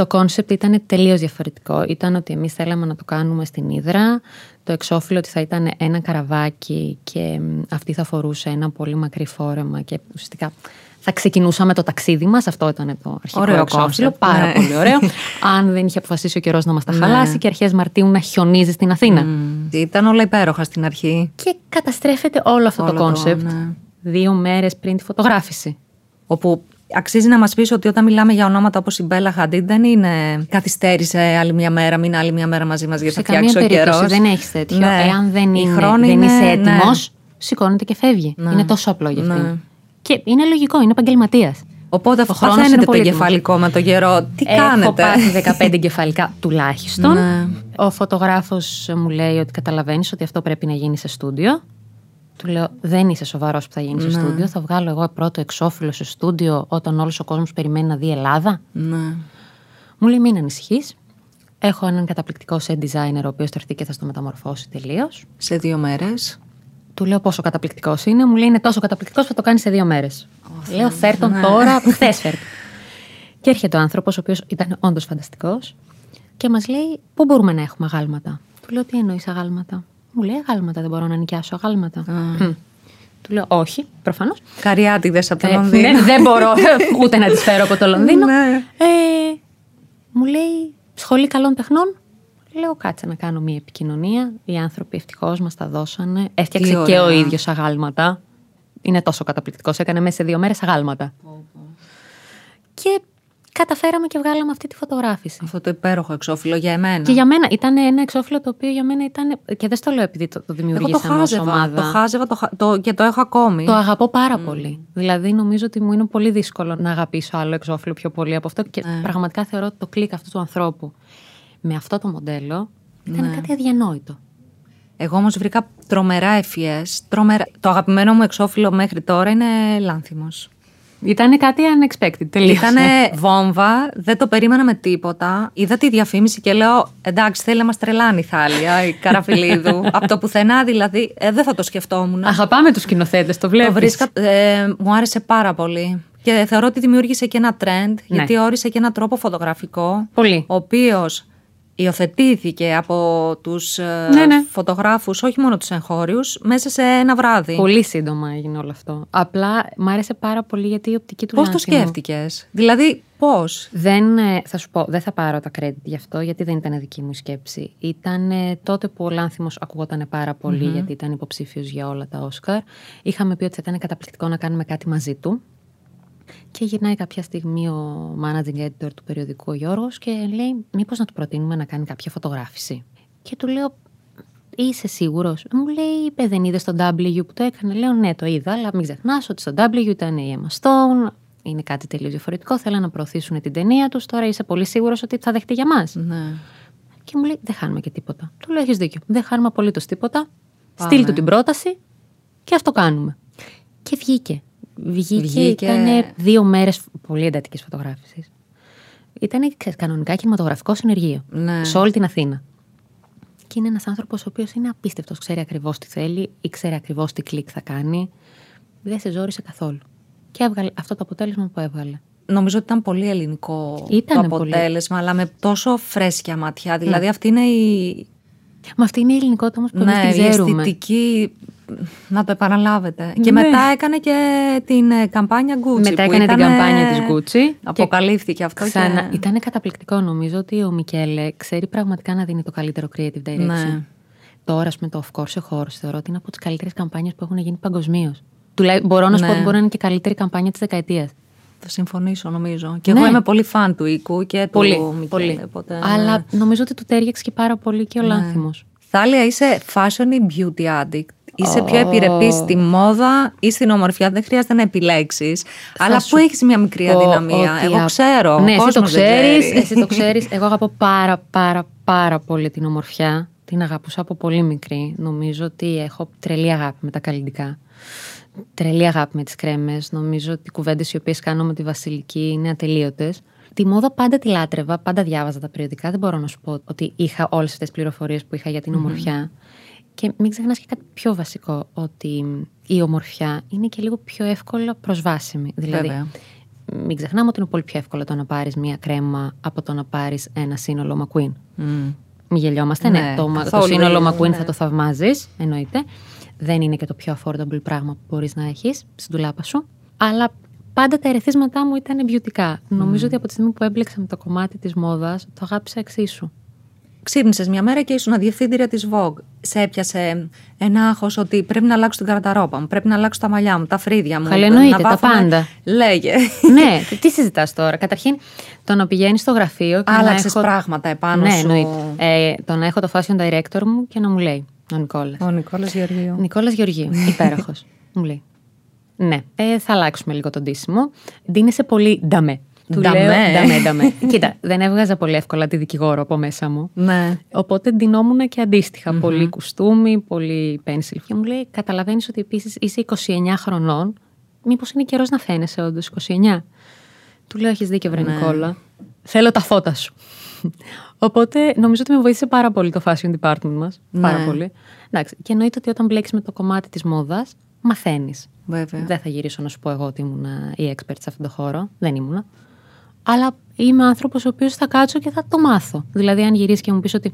Το κόνσεπτ ήταν τελείως διαφορετικό. Ήταν ότι εμείς θέλαμε να το κάνουμε στην Ύδρα. Το εξώφυλλο ότι θα ήταν ένα καραβάκι και αυτή θα φορούσε ένα πολύ μακρύ φόρεμα και ουσιαστικά θα ξεκινούσαμε το ταξίδι μας. Αυτό ήταν το αρχικό ωραίο εξώφυλλο. Πάρα ναι. πολύ ωραίο. Αν δεν είχε αποφασίσει ο καιρός να μας τα ναι. χαλάσει και αρχές Μαρτίου να χιονίζει στην Αθήνα. Mm. Ήταν όλα υπέροχα στην αρχή. Και καταστρέφεται όλο αυτό όλο το κόνσεπτ ναι. δύο μέρες πριν τη φωτογράφηση. Όπου Αξίζει να μας πεις ότι όταν μιλάμε για ονόματα όπως η Μπέλα Χαντίντ, δεν είναι καθυστέρησε άλλη μια μέρα, μην άλλη μια μέρα μαζί μας γιατί θα φτιάξει ο καιρός. Δεν έχεις τέτοιο. Ναι. Εάν δεν, είναι, δεν είναι, είσαι έτοιμος, ναι. σηκώνεται και φεύγει. Ναι. Είναι τόσο απλό για αυτήν. Ναι. Και είναι λογικό, είναι επαγγελματίας. Οπότε αυτό φαίνεται το εγκεφαλικό με το καιρό. Τι Έχω κάνετε; Έχω πάθει 15 εγκεφαλικά τουλάχιστον. Ναι. Ο φωτογράφος μου λέει ότι καταλαβαίνεις ότι αυτό πρέπει να γίνει σε στούντιο. Του λέω: Δεν είσαι σοβαρός που θα γίνεις ναι. στο στούντιο. Θα βγάλω εγώ πρώτο εξώφυλλο σε στούντιο όταν όλος ο κόσμος περιμένει να δει Ελλάδα. Ναι. Μου λέει: Μην ανησυχείς. Έχω έναν καταπληκτικό set designer ο οποίος θα έρθει και θα στο μεταμορφώσει τελείως. Σε δύο μέρες. Του λέω πόσο καταπληκτικός είναι. Μου λέει: Είναι τόσο καταπληκτικός που θα το κάνεις σε δύο μέρες. Oh, λέω: Φέρ τον ναι. τώρα, χθες φέρ. και έρχεται ο άνθρωπος, ο οποίος ήταν όντως φανταστικός και μας λέει: Πού μπορούμε να έχουμε αγάλματα. Του λέω: Τι εννοείς αγάλματα. Μου λέει αγάλματα, δεν μπορώ να νοικιάσω αγάλματα. Του λέω όχι, προφανώς. Καριάτιδε από το ε, Λονδίνο. Ναι, δεν μπορώ ούτε να τις φέρω από το Λονδίνο. Ναι. Ε, μου λέει σχολή καλών τεχνών. Λέω κάτσε να κάνω μια επικοινωνία. Οι άνθρωποι ευτυχώς μας τα δώσανε. Έφτιαξε και ο ίδιος αγάλματα. Είναι τόσο καταπληκτικός. Έκανε μέσα σε δύο μέρες αγάλματα. Και καταφέραμε και βγάλαμε αυτή τη φωτογράφηση. Αυτό το υπέροχο εξώφυλλο για εμένα. Και για μένα ήταν ένα εξώφυλλο το οποίο για μένα ήταν. Και δεν στο λέω επειδή το, το Εγώ το δημιουργήσαμε ως χάζευα, ομάδα. το χάζευα το, χα- το, και το έχω ακόμη. Το αγαπώ πάρα πολύ. Δηλαδή, νομίζω ότι μου είναι πολύ δύσκολο να αγαπήσω άλλο εξώφυλλο πιο πολύ από αυτό. Και Ναι. πραγματικά θεωρώ ότι το κλικ αυτού του ανθρώπου με αυτό το μοντέλο ήταν Ναι. κάτι αδιανόητο. Εγώ όμως βρήκα τρομερά ευφυές. Τρομερά... Το αγαπημένο μου εξώφυλλο μέχρι τώρα είναι λάνθιμος. Ήταν κάτι unexpected. Τελείωσε. Ήτανε βόμβα, δεν το περίμενα με τίποτα. Είδα τη διαφήμιση και λέω: Εντάξει, θέλει να μας τρελάνει η Θάλια, η Καραφιλίδου. Από το πουθενά δηλαδή, ε, δεν θα το σκεφτόμουν. Αγαπάμε τους σκηνοθέτες, το βλέπεις. το βρίσκα, ε, μου άρεσε πάρα πολύ. Και θεωρώ ότι δημιούργησε και ένα trend, Ναι. γιατί όρισε και ένα τρόπο φωτογραφικό. Πολύ. Ο οποίος υιοθετήθηκε από τους ε, Ναι, ναι. φωτογράφους, όχι μόνο τους εγχώριους, μέσα σε ένα βράδυ. Πολύ σύντομα έγινε όλο αυτό. Απλά μ' άρεσε πάρα πολύ γιατί η οπτική του Πώς το Λάνθιμου- σκέφτηκες, δηλαδή πώς; Δεν, ε, θα σου πω, δεν θα πάρω τα credit γι' αυτό, γιατί δεν ήταν δική μου η σκέψη. Ήταν ε, τότε που ο Λάνθιμος ακουγόταν πάρα πολύ, γιατί ήταν υποψήφιος για όλα τα Όσκαρ. Είχαμε πει ότι θα ήταν καταπληκτικό να κάνουμε κάτι μαζί του. Και γυρνάει κάποια στιγμή ο managing editor του περιοδικού ο Γιώργος και λέει μήπως να του προτείνουμε να κάνει κάποια φωτογράφηση. Και του λέω Είσαι σίγουρος. Μου λέει, «Ε, δεν είδες στον W που το έκανε. Λέω, Ναι, το είδα, αλλά μην ξεχνάς ότι στον W ήταν η Emma Stone. Είναι κάτι τελείως διαφορετικό. Θέλουν να προωθήσουν την ταινία τους. Τώρα είσαι πολύ σίγουρος ότι θα δεχτεί για μας. Ναι. Και μου λέει, Δεν χάνουμε και τίποτα. Του λέω, Έχεις δίκιο. Δεν χάνουμε απολύτως τίποτα. Πάμε. Στείλ του την πρόταση και αυτό κάνουμε. Και βγήκε. Βγήκε, Βγήκε. ήταν δύο μέρες πολύ εντατικής φωτογράφησης. Ήταν κανονικά κινηματογραφικό συνεργείο. Ναι. Σε όλη την Αθήνα. Και είναι ένας άνθρωπος ο οποίος είναι απίστευτος. Ξέρει ακριβώς τι θέλει, ήξερε ακριβώς τι κλικ θα κάνει. Δεν σε ζόρισε καθόλου. Και έβγαλε αυτό το αποτέλεσμα που έβγαλε. Νομίζω ότι ήταν πολύ ελληνικό Ήτανε το πολύ. αποτέλεσμα, αλλά με τόσο φρέσκια ματιά. Δηλαδή αυτή είναι η, Μα αυτή είναι η ελληνικότητα όμως που ναι, εμείς η την ξέρουμε. αισθητική... Να το επαναλάβετε. Και Ναι. μετά έκανε και την ε, καμπάνια Gucci. Μετά που έκανε την ήτανε- καμπάνια της Gucci. Αποκαλύφθηκε αυτό. Ξανά. Και... Ήταν καταπληκτικό. Νομίζω ότι ο Μικέλε ξέρει πραγματικά να δίνει το καλύτερο creative direction. Ναι. Τώρα, ας πούμε, το Of Course a Horse θεωρώ ότι είναι από τις καλύτερες καμπάνιες που έχουν γίνει παγκοσμίως. Μπορώ να σου Ναι. πω ότι μπορεί να είναι και η καλύτερη καμπάνια της δεκαετίας. Θα συμφωνήσω νομίζω. Και Ναι. εγώ είμαι πολύ φαν του οίκου και Πολύ. του Μικέλε. πολύ. Οπότε, ναι. Αλλά νομίζω ότι του τέριαξε και πάρα πολύ και ο Λάνθιμος. Θάλια, είσαι fashion ή beauty addict. Είσαι πιο Ω. επιρρεπής στη μόδα ή στην ομορφιά. Δεν χρειάζεται να επιλέξεις. Αλλά σου που έχεις μια μικρή πω αδυναμία; ότι Εγώ α- ξέρω. ο Ναι, εσύ το κόσμος δεν ξέρεις. ξέρει. Εσύ το ξέρεις. Εγώ αγαπώ πάρα πάρα πάρα πολύ την ομορφιά. Την αγαπούσα από πολύ μικρή. Νομίζω ότι έχω τρελή αγάπη με τα καλλιτικά. Τρελή αγάπη με τις κρέμες. Νομίζω ότι οι κουβέντες οι οποίες κάνω με τη Βασιλική είναι ατελείωτες. Τη μόδα πάντα τη λάτρευα, πάντα διάβαζα τα περιοδικά. Δεν μπορώ να σου πω ότι είχα όλες αυτές τις πληροφορίες που είχα για την ομορφιά. Και μην ξεχνάς και κάτι πιο βασικό, ότι η ομορφιά είναι και λίγο πιο εύκολα προσβάσιμη. Δηλαδή, Βέβαια. μην ξεχνάμε ότι είναι πολύ πιο εύκολο το να πάρεις μία κρέμα από το να πάρεις ένα σύνολο McQueen. Μμ. Μην γελιόμαστε, Ναι, ναι. Το, μα- το καθόλου, σύνολο ναι. McQueen θα το θαυμάζεις, εννοείται. Δεν είναι και το πιο affordable πράγμα που μπορείς να έχεις στην τουλάπα σου. Αλλά πάντα τα ερεθίσματά μου ήταν μπιουτικά. Νομίζω ότι από τη στιγμή που έμπλεξα με το κομμάτι της μόδας, το αγάπησα εξίσου. Ξύπνησες μια μέρα και ήσουν διευθύντρια της Vogue. Σε έπιασε ένα άγχος ότι πρέπει να αλλάξω την καρταρόπα μου, πρέπει να αλλάξω τα μαλλιά μου, τα φρύδια μου. Καλά, εννοείται, να τα πάθω με- πάντα. Λέγε. ναι, τι- τι συζητάς τώρα; Καταρχήν, το να πηγαίνεις στο γραφείο και Άλλαξες να έχω... πράγματα επάνω ναι, σου. εννοείται. Ε, το να έχω το fashion director μου και να μου λέει, ο Νικόλας. Ο Νικόλας Γεωργίου. Νικόλας Γεωργίου, υπέροχος. μου λέει. Ναι, ε, θα αλλάξουμε λίγο τον τίσιμο. Ντύνεσαι πολύ νταμέ. Του Νταμέ. λέω νταμέ, νταμέ. Κοίτα, δεν έβγαζα πολύ εύκολα τη δικηγόρο από μέσα μου. Ναι. Οπότε ντυνόμουν και αντιστοιχα Πολύ κουστούμι, πολύ πένσιλ. Και μου λέει: Καταλαβαίνεις ότι επίσης είσαι 29 χρονών. Μήπως είναι καιρός να φαίνεσαι όντως 29. Του λέω: Έχεις δίκιο, βρε Νικόλα. Θέλω τα φώτα σου. Οπότε νομίζω ότι με βοήθησε πάρα πολύ το fashion department μας. Πάρα Ναι. πολύ. Εντάξει. Και εννοείται ότι όταν μπλέξει με το κομμάτι της μόδας, μαθαίνεις. Βέβαια. Δεν θα γυρίσω να σου πω εγώ ότι ήμουν η expert σε αυτόν τον χώρο. Δεν ήμουνα. Αλλά είμαι άνθρωπος ο οποίος θα κάτσω και θα το μάθω. Δηλαδή, αν γυρίσει και μου πεις ότι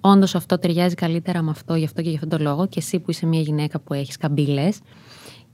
όντως αυτό ταιριάζει καλύτερα με αυτό, γι' αυτό και γι' αυτόν τον λόγο, και εσύ που είσαι μια γυναίκα που έχεις καμπύλες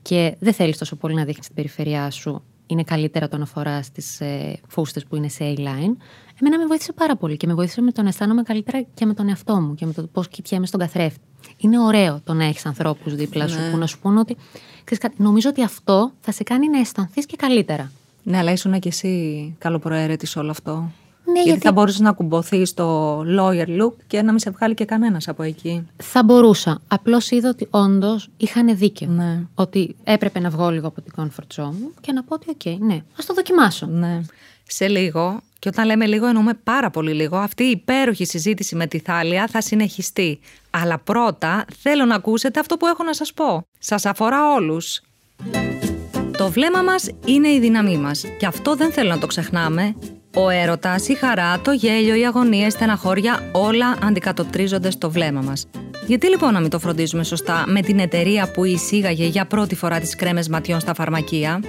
και δεν θέλεις τόσο πολύ να δείχνεις την περιφερειά σου, είναι καλύτερα το να φοράς τις ε, φούστες που είναι σε A-line. Εμένα με βοήθησε πάρα πολύ και με βοήθησε με το να αισθάνομαι καλύτερα και με τον εαυτό μου και με το πώς κοιτιέμαι στον καθρέφτη. Είναι ωραίο το να έχεις ανθρώπους δίπλα σου που να σου πούνε ότι. Ξέρεις κάτι, νομίζω ότι αυτό θα σε κάνει να αισθανθείς και καλύτερα. Ναι, αλλά ήσουν και εσύ καλοπροαίρετη σε όλο αυτό. Ναι, γιατί, γιατί θα μπορούσες να κουμπωθείς στο lawyer look και να μην σε βγάλει και κανένας από εκεί. θα μπορούσα. Απλώς είδα ότι όντως είχαν δίκιο. Ναι. Ότι έπρεπε να βγω λίγο από την comfort zone μου και να πω ότι, οκ, ναι, ας το δοκιμάσω. Ναι. Σε λίγο, και όταν λέμε λίγο εννοούμε πάρα πολύ λίγο, αυτή η υπέροχη συζήτηση με τη Θάλια θα συνεχιστεί. Αλλά πρώτα θέλω να ακούσετε αυτό που έχω να σας πω. Σας αφορά όλους. Το βλέμμα μας είναι η δύναμή μας και αυτό δεν θέλω να το ξεχνάμε. Ο έρωτας, η χαρά, το γέλιο, η αγωνία, η στεναχώρια όλα αντικατοπτρίζονται στο βλέμμα μας. Γιατί λοιπόν να μην το φροντίζουμε σωστά με την εταιρεία που εισήγαγε για πρώτη φορά τις κρέμες ματιών στα φαρμακεία;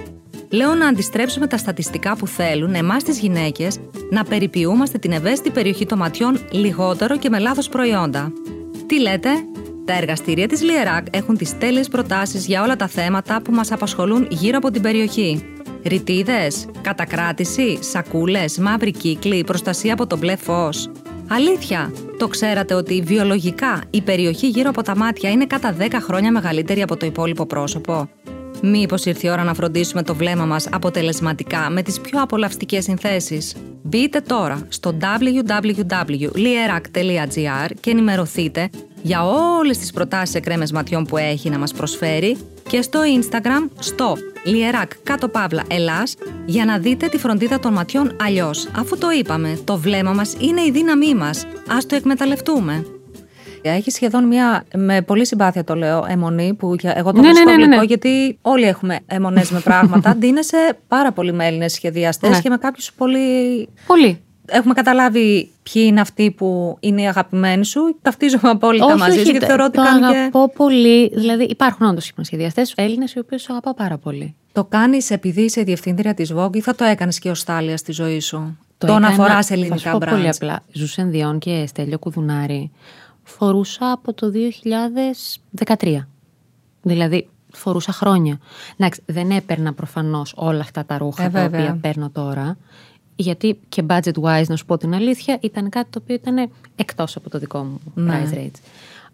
Λέω να αντιστρέψουμε τα στατιστικά που θέλουν εμάς τις γυναίκες να περιποιούμαστε την ευαίσθητη περιοχή των ματιών λιγότερο και με λάθος προϊόντα. Τι λέτε; Τα εργαστήρια της Λιεράκ έχουν τις τέλειες προτάσεις για όλα τα θέματα που μας απασχολούν γύρω από την περιοχή. Ρητίδες, κατακράτηση, σακούλες, μαύρη κύκλη, προστασία από το μπλε φως. Αλήθεια, το ξέρατε ότι βιολογικά η περιοχή γύρω από τα μάτια είναι κατά 10 χρόνια μεγαλύτερη από το υπόλοιπο πρόσωπο; Μήπως ήρθε η ώρα να φροντίσουμε το βλέμμα μας αποτελεσματικά με τις πιο απολαυστικές συνθέσεις; Μπείτε τώρα στο www.lierac.gr και ενημερωθείτε για όλες τις προτάσεις σε κρέμες ματιών που έχει να μας προσφέρει και στο Instagram στο Lierac κάτω παύλα Ελλάς για να δείτε τη φροντίδα των ματιών αλλιώς. Αφού το είπαμε, το βλέμμα μας είναι η δύναμή μας. Ας το εκμεταλλευτούμε. Έχει σχεδόν μια, με πολύ συμπάθεια το λέω, αιμονή που για- εγώ το Ναι, βρίσκω ναι, ναι, ναι, γλυκό, ναι. γιατί όλοι έχουμε αιμονές με πράγματα. Ντύνεσαι πάρα πολύ με Έλληνες σχεδιαστές Ναι. και με κάποιους πολύ. Πολύ. Έχουμε καταλάβει ποιοι είναι αυτοί που είναι οι αγαπημένοι σου. Ταυτίζομαι απόλυτα μαζί σου γιατί θεωρώ ότι το κάνουν και. αγαπώ πολύ. Δηλαδή, υπάρχουν όντως σχεδιαστές Έλληνες οι οποίους του αγαπάω πάρα πολύ. Το κάνεις επειδή είσαι διευθύντρια της Vogue ή θα το έκανες και ως τάλια στη ζωή σου; Το, έκανα- να φορά θα σου ελληνικά πω πολύ brands. απλά. Ζουσεν Διόν και Στέλιο Κουδουνάρη φορούσα από το 2013. Δηλαδή, φορούσα χρόνια. Εντάξει, δεν έπαιρνα προφανώς όλα αυτά τα ρούχα Ε, τα βέβαια. οποία παίρνω τώρα. Γιατί και budget wise, να σου πω την αλήθεια, ήταν κάτι το οποίο ήταν εκτός από το δικό μου Ναι. price range.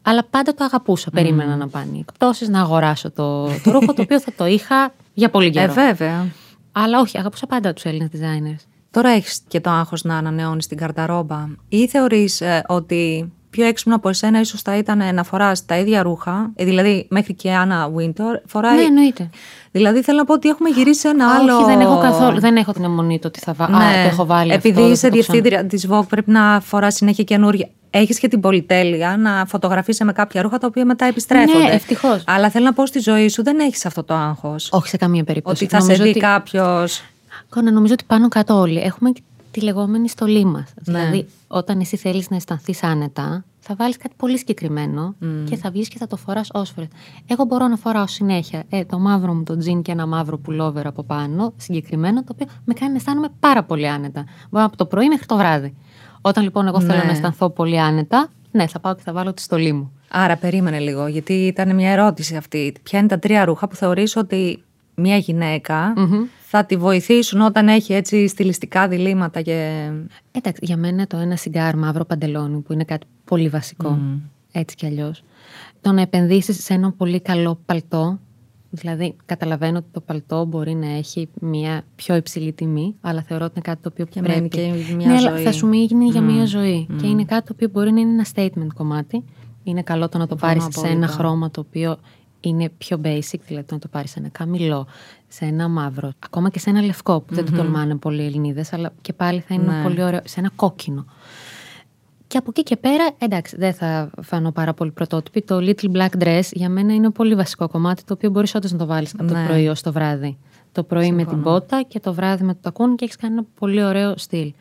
Αλλά πάντα το αγαπούσα. Περίμενα να πάνε οι εκπτώσεις, να αγοράσω το, το ρούχο το οποίο θα το είχα για πολύ Ε, καιρό. βέβαια. Αλλά όχι, αγαπούσα πάντα τους Έλληνες designers. Τώρα έχεις και το άγχος να ανανεώνεις την καρταρόμπα, ή θεωρείς ότι πιο έξυπνο από εσένα ίσως θα ήταν να φοράς τα ίδια ρούχα, ε, δηλαδή μέχρι και η Άννα Winter φοράει. Ναι, εννοείται. Δηλαδή θέλω να πω ότι έχουμε γυρίσει σε ένα άλλο. Όχι, δεν έχω καθόλου. Δεν έχω την αιμονή το ότι θα βα... Ναι, Α, το έχω βάλει επειδή αυτό, είσαι θα το ξανα- διευθύντρια της Vogue, πρέπει να φοράς συνέχεια καινούργια. Έχεις και την πολυτέλεια να φωτογραφίσει με κάποια ρούχα τα οποία μετά επιστρέφονται. Ναι, ευτυχώς. Αλλά θέλω να πω στη ζωή σου δεν έχεις αυτό το άγχος. Όχι σε καμία περίπτωση. Ότι θα σε Νομίζω δει ότι... κάποιος. Κόνα, νομίζω ότι πάνω κάτω όλοι έχουμε και τη λεγόμενη στολή μας. Ναι. Δηλαδή, όταν εσύ θέλεις να αισθανθείς άνετα, θα βάλεις κάτι πολύ συγκεκριμένο και θα βγεις και θα το φοράς όσφρε. Εγώ μπορώ να φοράω συνέχεια ε, το μαύρο μου το τζιν και ένα μαύρο πουλόβερ από πάνω, συγκεκριμένο, το οποίο με κάνει να αισθάνομαι πάρα πολύ άνετα. Μπορώ από το πρωί μέχρι το βράδυ. Όταν λοιπόν εγώ θέλω Ναι. να αισθανθώ πολύ άνετα, ναι, θα πάω και θα βάλω τη στολή μου. Άρα περίμενε λίγο, γιατί ήταν μια ερώτηση αυτή. Ποια είναι τα τρία ρούχα που θεωρείς ότι μια γυναικα θα τη βοηθήσουν όταν έχει έτσι στιλιστικά διλήμματα και... Εντάξει, για μένα το ένα σιγκάρ μαύρο παντελόνι που είναι κάτι πολύ βασικό, έτσι κι αλλιώς. Το να επενδύσεις σε ένα πολύ καλό παλτό, δηλαδή καταλαβαίνω ότι το παλτό μπορεί να έχει μια πιο υψηλή τιμή, αλλά θεωρώ ότι είναι κάτι το οποίο Και πρέπει... μένει και μια ναι, αλλά ζωή. θα σου μείνει για μια ζωή και είναι κάτι το οποίο μπορεί να είναι ένα statement κομμάτι. Είναι καλό το να το πάρεις σε ένα απόλυτα. χρώμα το οποίο είναι πιο basic, δηλαδή το να το πάρεις σε ένα καμιλό, σε ένα μαύρο, ακόμα και σε ένα λευκό που δεν το τολμάνε πολλοί Ελληνίδες, αλλά και πάλι θα είναι Ναι. πολύ ωραίο, σε ένα κόκκινο. Και από εκεί και πέρα, εντάξει, δεν θα φανώ πάρα πολύ πρωτότυπη. Το little black dress για μένα είναι πολύ βασικό κομμάτι, το οποίο μπορείς όντως να το βάλεις από το Ναι. πρωί ως το βράδυ. Το πρωί με την πότα και το βράδυ με το τακούνι και έχεις κάνει ένα πολύ ωραίο στυλ.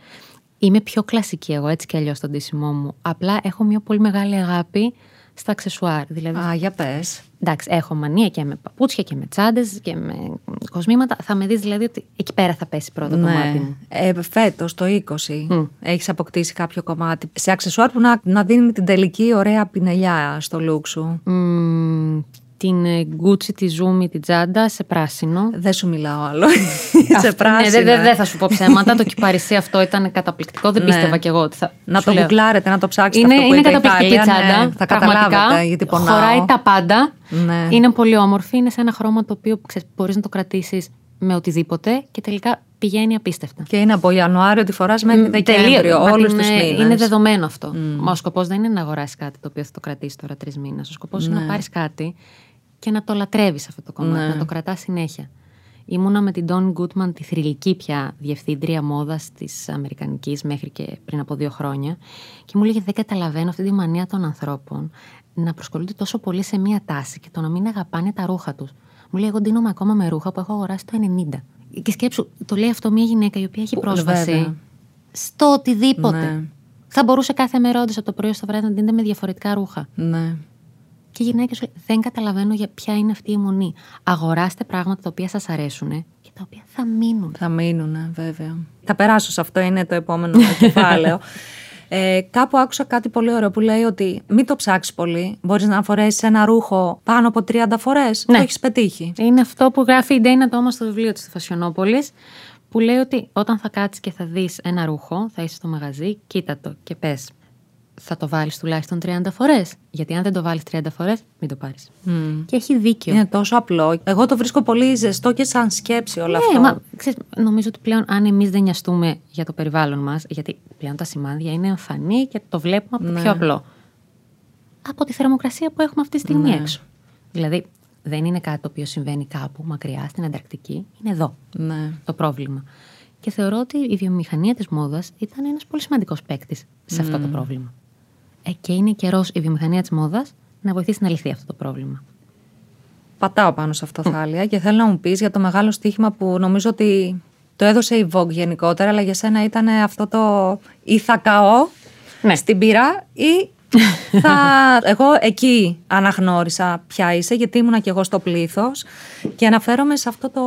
Είμαι πιο κλασική εγώ, έτσι κι αλλιώς στον ντύσιμό μου. Απλά έχω μια πολύ μεγάλη αγάπη στα αξεσουάρ. Δηλαδή, Α, για πες. Εντάξει, έχω μανία και με παπούτσια και με τσάντες και με κοσμήματα. Θα με δεις δηλαδή ότι εκεί πέρα θα πέσει πρώτα το μάτι μου. Ε, φέτος, το 20, έχεις αποκτήσει κάποιο κομμάτι σε αξεσουάρ που να, να δίνει την τελική ωραία πινελιά στο look σου. Μμμ, την ε, Gucci, τη Zoom, την τσάντα σε πράσινο. Δεν σου μιλάω άλλο. σε Αυτό- πράσινα. Ναι, δεν δεν- δεν θα σου πω ψέματα. το κυπαρισί αυτό ήταν καταπληκτικό. Δεν Ναι. πίστευα κι εγώ ότι θα. Να σου το λέω. γκουγκλάρετε, να το ψάξετε Είναι, αυτό που είναι είπε η καταπληκτική Τάλια, τσάντα. ναι, θα πραγματικά. καταλάβετε γιατί πονάω. Χωράει τα πάντα. Ναι. Είναι πολύ όμορφη. Είναι σε ένα χρώμα το οποίο μπορείς να το κρατήσεις με οτιδήποτε και τελικά πηγαίνει απίστευτα. Και είναι από Ιανουάριο τη φοράς μέχρι Δεκέμβριο, όλους τους μήνες. Είναι δεδομένο αυτό. Mm. Μα ο σκοπός δεν είναι να αγοράσεις κάτι το οποίο θα το κρατήσεις τώρα τρεις μήνες. Ο σκοπός είναι να ναι. πάρεις κάτι και να το λατρεύεις αυτό το κομμάτι, ναι. να το κρατάς συνέχεια. Ήμουνα με την Don Goodman, τη θρηλυκή πια διευθύντρια μόδας της Αμερικανικής μέχρι και πριν από δύο χρόνια. Και μου λέγε: Δεν καταλαβαίνω αυτή τη μανία των ανθρώπων να προσκολούνται τόσο πολύ σε μία τάση και το να μην αγαπάνε τα ρούχα τους. Μου λέει: Εγώ ντύνομαι ακόμα με ρούχα που έχω αγοράσει το 90. Και σκέψου, το λέει αυτό μια γυναίκα η οποία έχει πρόσβαση στο οτιδήποτε. Ναι. Θα μπορούσε κάθε μέρα όντως από το πρωί στο βράδυ να ντύνεται με διαφορετικά ρούχα. Ναι. Και η γυναίκα σου λέει: Δεν καταλαβαίνω για ποια είναι αυτή η μονή. Αγοράστε πράγματα τα οποία σας αρέσουν και τα οποία θα μείνουν. Θα μείνουν, βέβαια. Θα περάσω σε αυτό, είναι το επόμενο κεφάλαιο. Ε, κάπου άκουσα κάτι πολύ ωραίο που λέει ότι μην το ψάξεις πολύ. Μπορείς να φορέσεις ένα ρούχο πάνω από 30 φορές. Ναι. Το έχεις πετύχει. Είναι αυτό που γράφει η Ντέινα Τόμας στο βιβλίο της Φασιονόπολης, που λέει ότι όταν θα κάτσεις και θα δεις ένα ρούχο, θα είσαι στο μαγαζί, κοίτα το και πες θα το βάλεις τουλάχιστον 30 φορές. Γιατί αν δεν το βάλεις 30 φορές, μην το πάρεις. Mm. Και έχει δίκιο. Είναι τόσο απλό. Εγώ το βρίσκω πολύ ζεστό και σαν σκέψη όλο ναι, αυτό. Μα, ξέρεις, νομίζω ότι πλέον αν εμείς δεν νοιαστούμε για το περιβάλλον μας, γιατί πλέον τα σημάδια είναι εμφανή και το βλέπουμε από το ναι. πιο απλό. Από τη θερμοκρασία που έχουμε αυτή τη στιγμή ναι. έξω. Δηλαδή, δεν είναι κάτι το οποίο συμβαίνει κάπου μακριά στην Ανταρκτική. Είναι εδώ ναι. το πρόβλημα. Και θεωρώ ότι η βιομηχανία της μόδας ήταν ένας πολύ σημαντικός παίκτης σε αυτό το πρόβλημα. Ε, και είναι καιρός η βιομηχανία της μόδας να βοηθήσει να λυθεί αυτό το πρόβλημα. Πατάω πάνω σε αυτό, Θάλια, και θέλω να μου πεις για το μεγάλο στοίχημα που νομίζω ότι το έδωσε η Vogue γενικότερα, αλλά για σένα ήταν αυτό το ή θα καώ ναι. στην πύρα ή θα... εγώ εκεί αναγνώρισα ποια είσαι, γιατί ήμουνα και εγώ στο πλήθος και αναφέρομαι σε αυτό το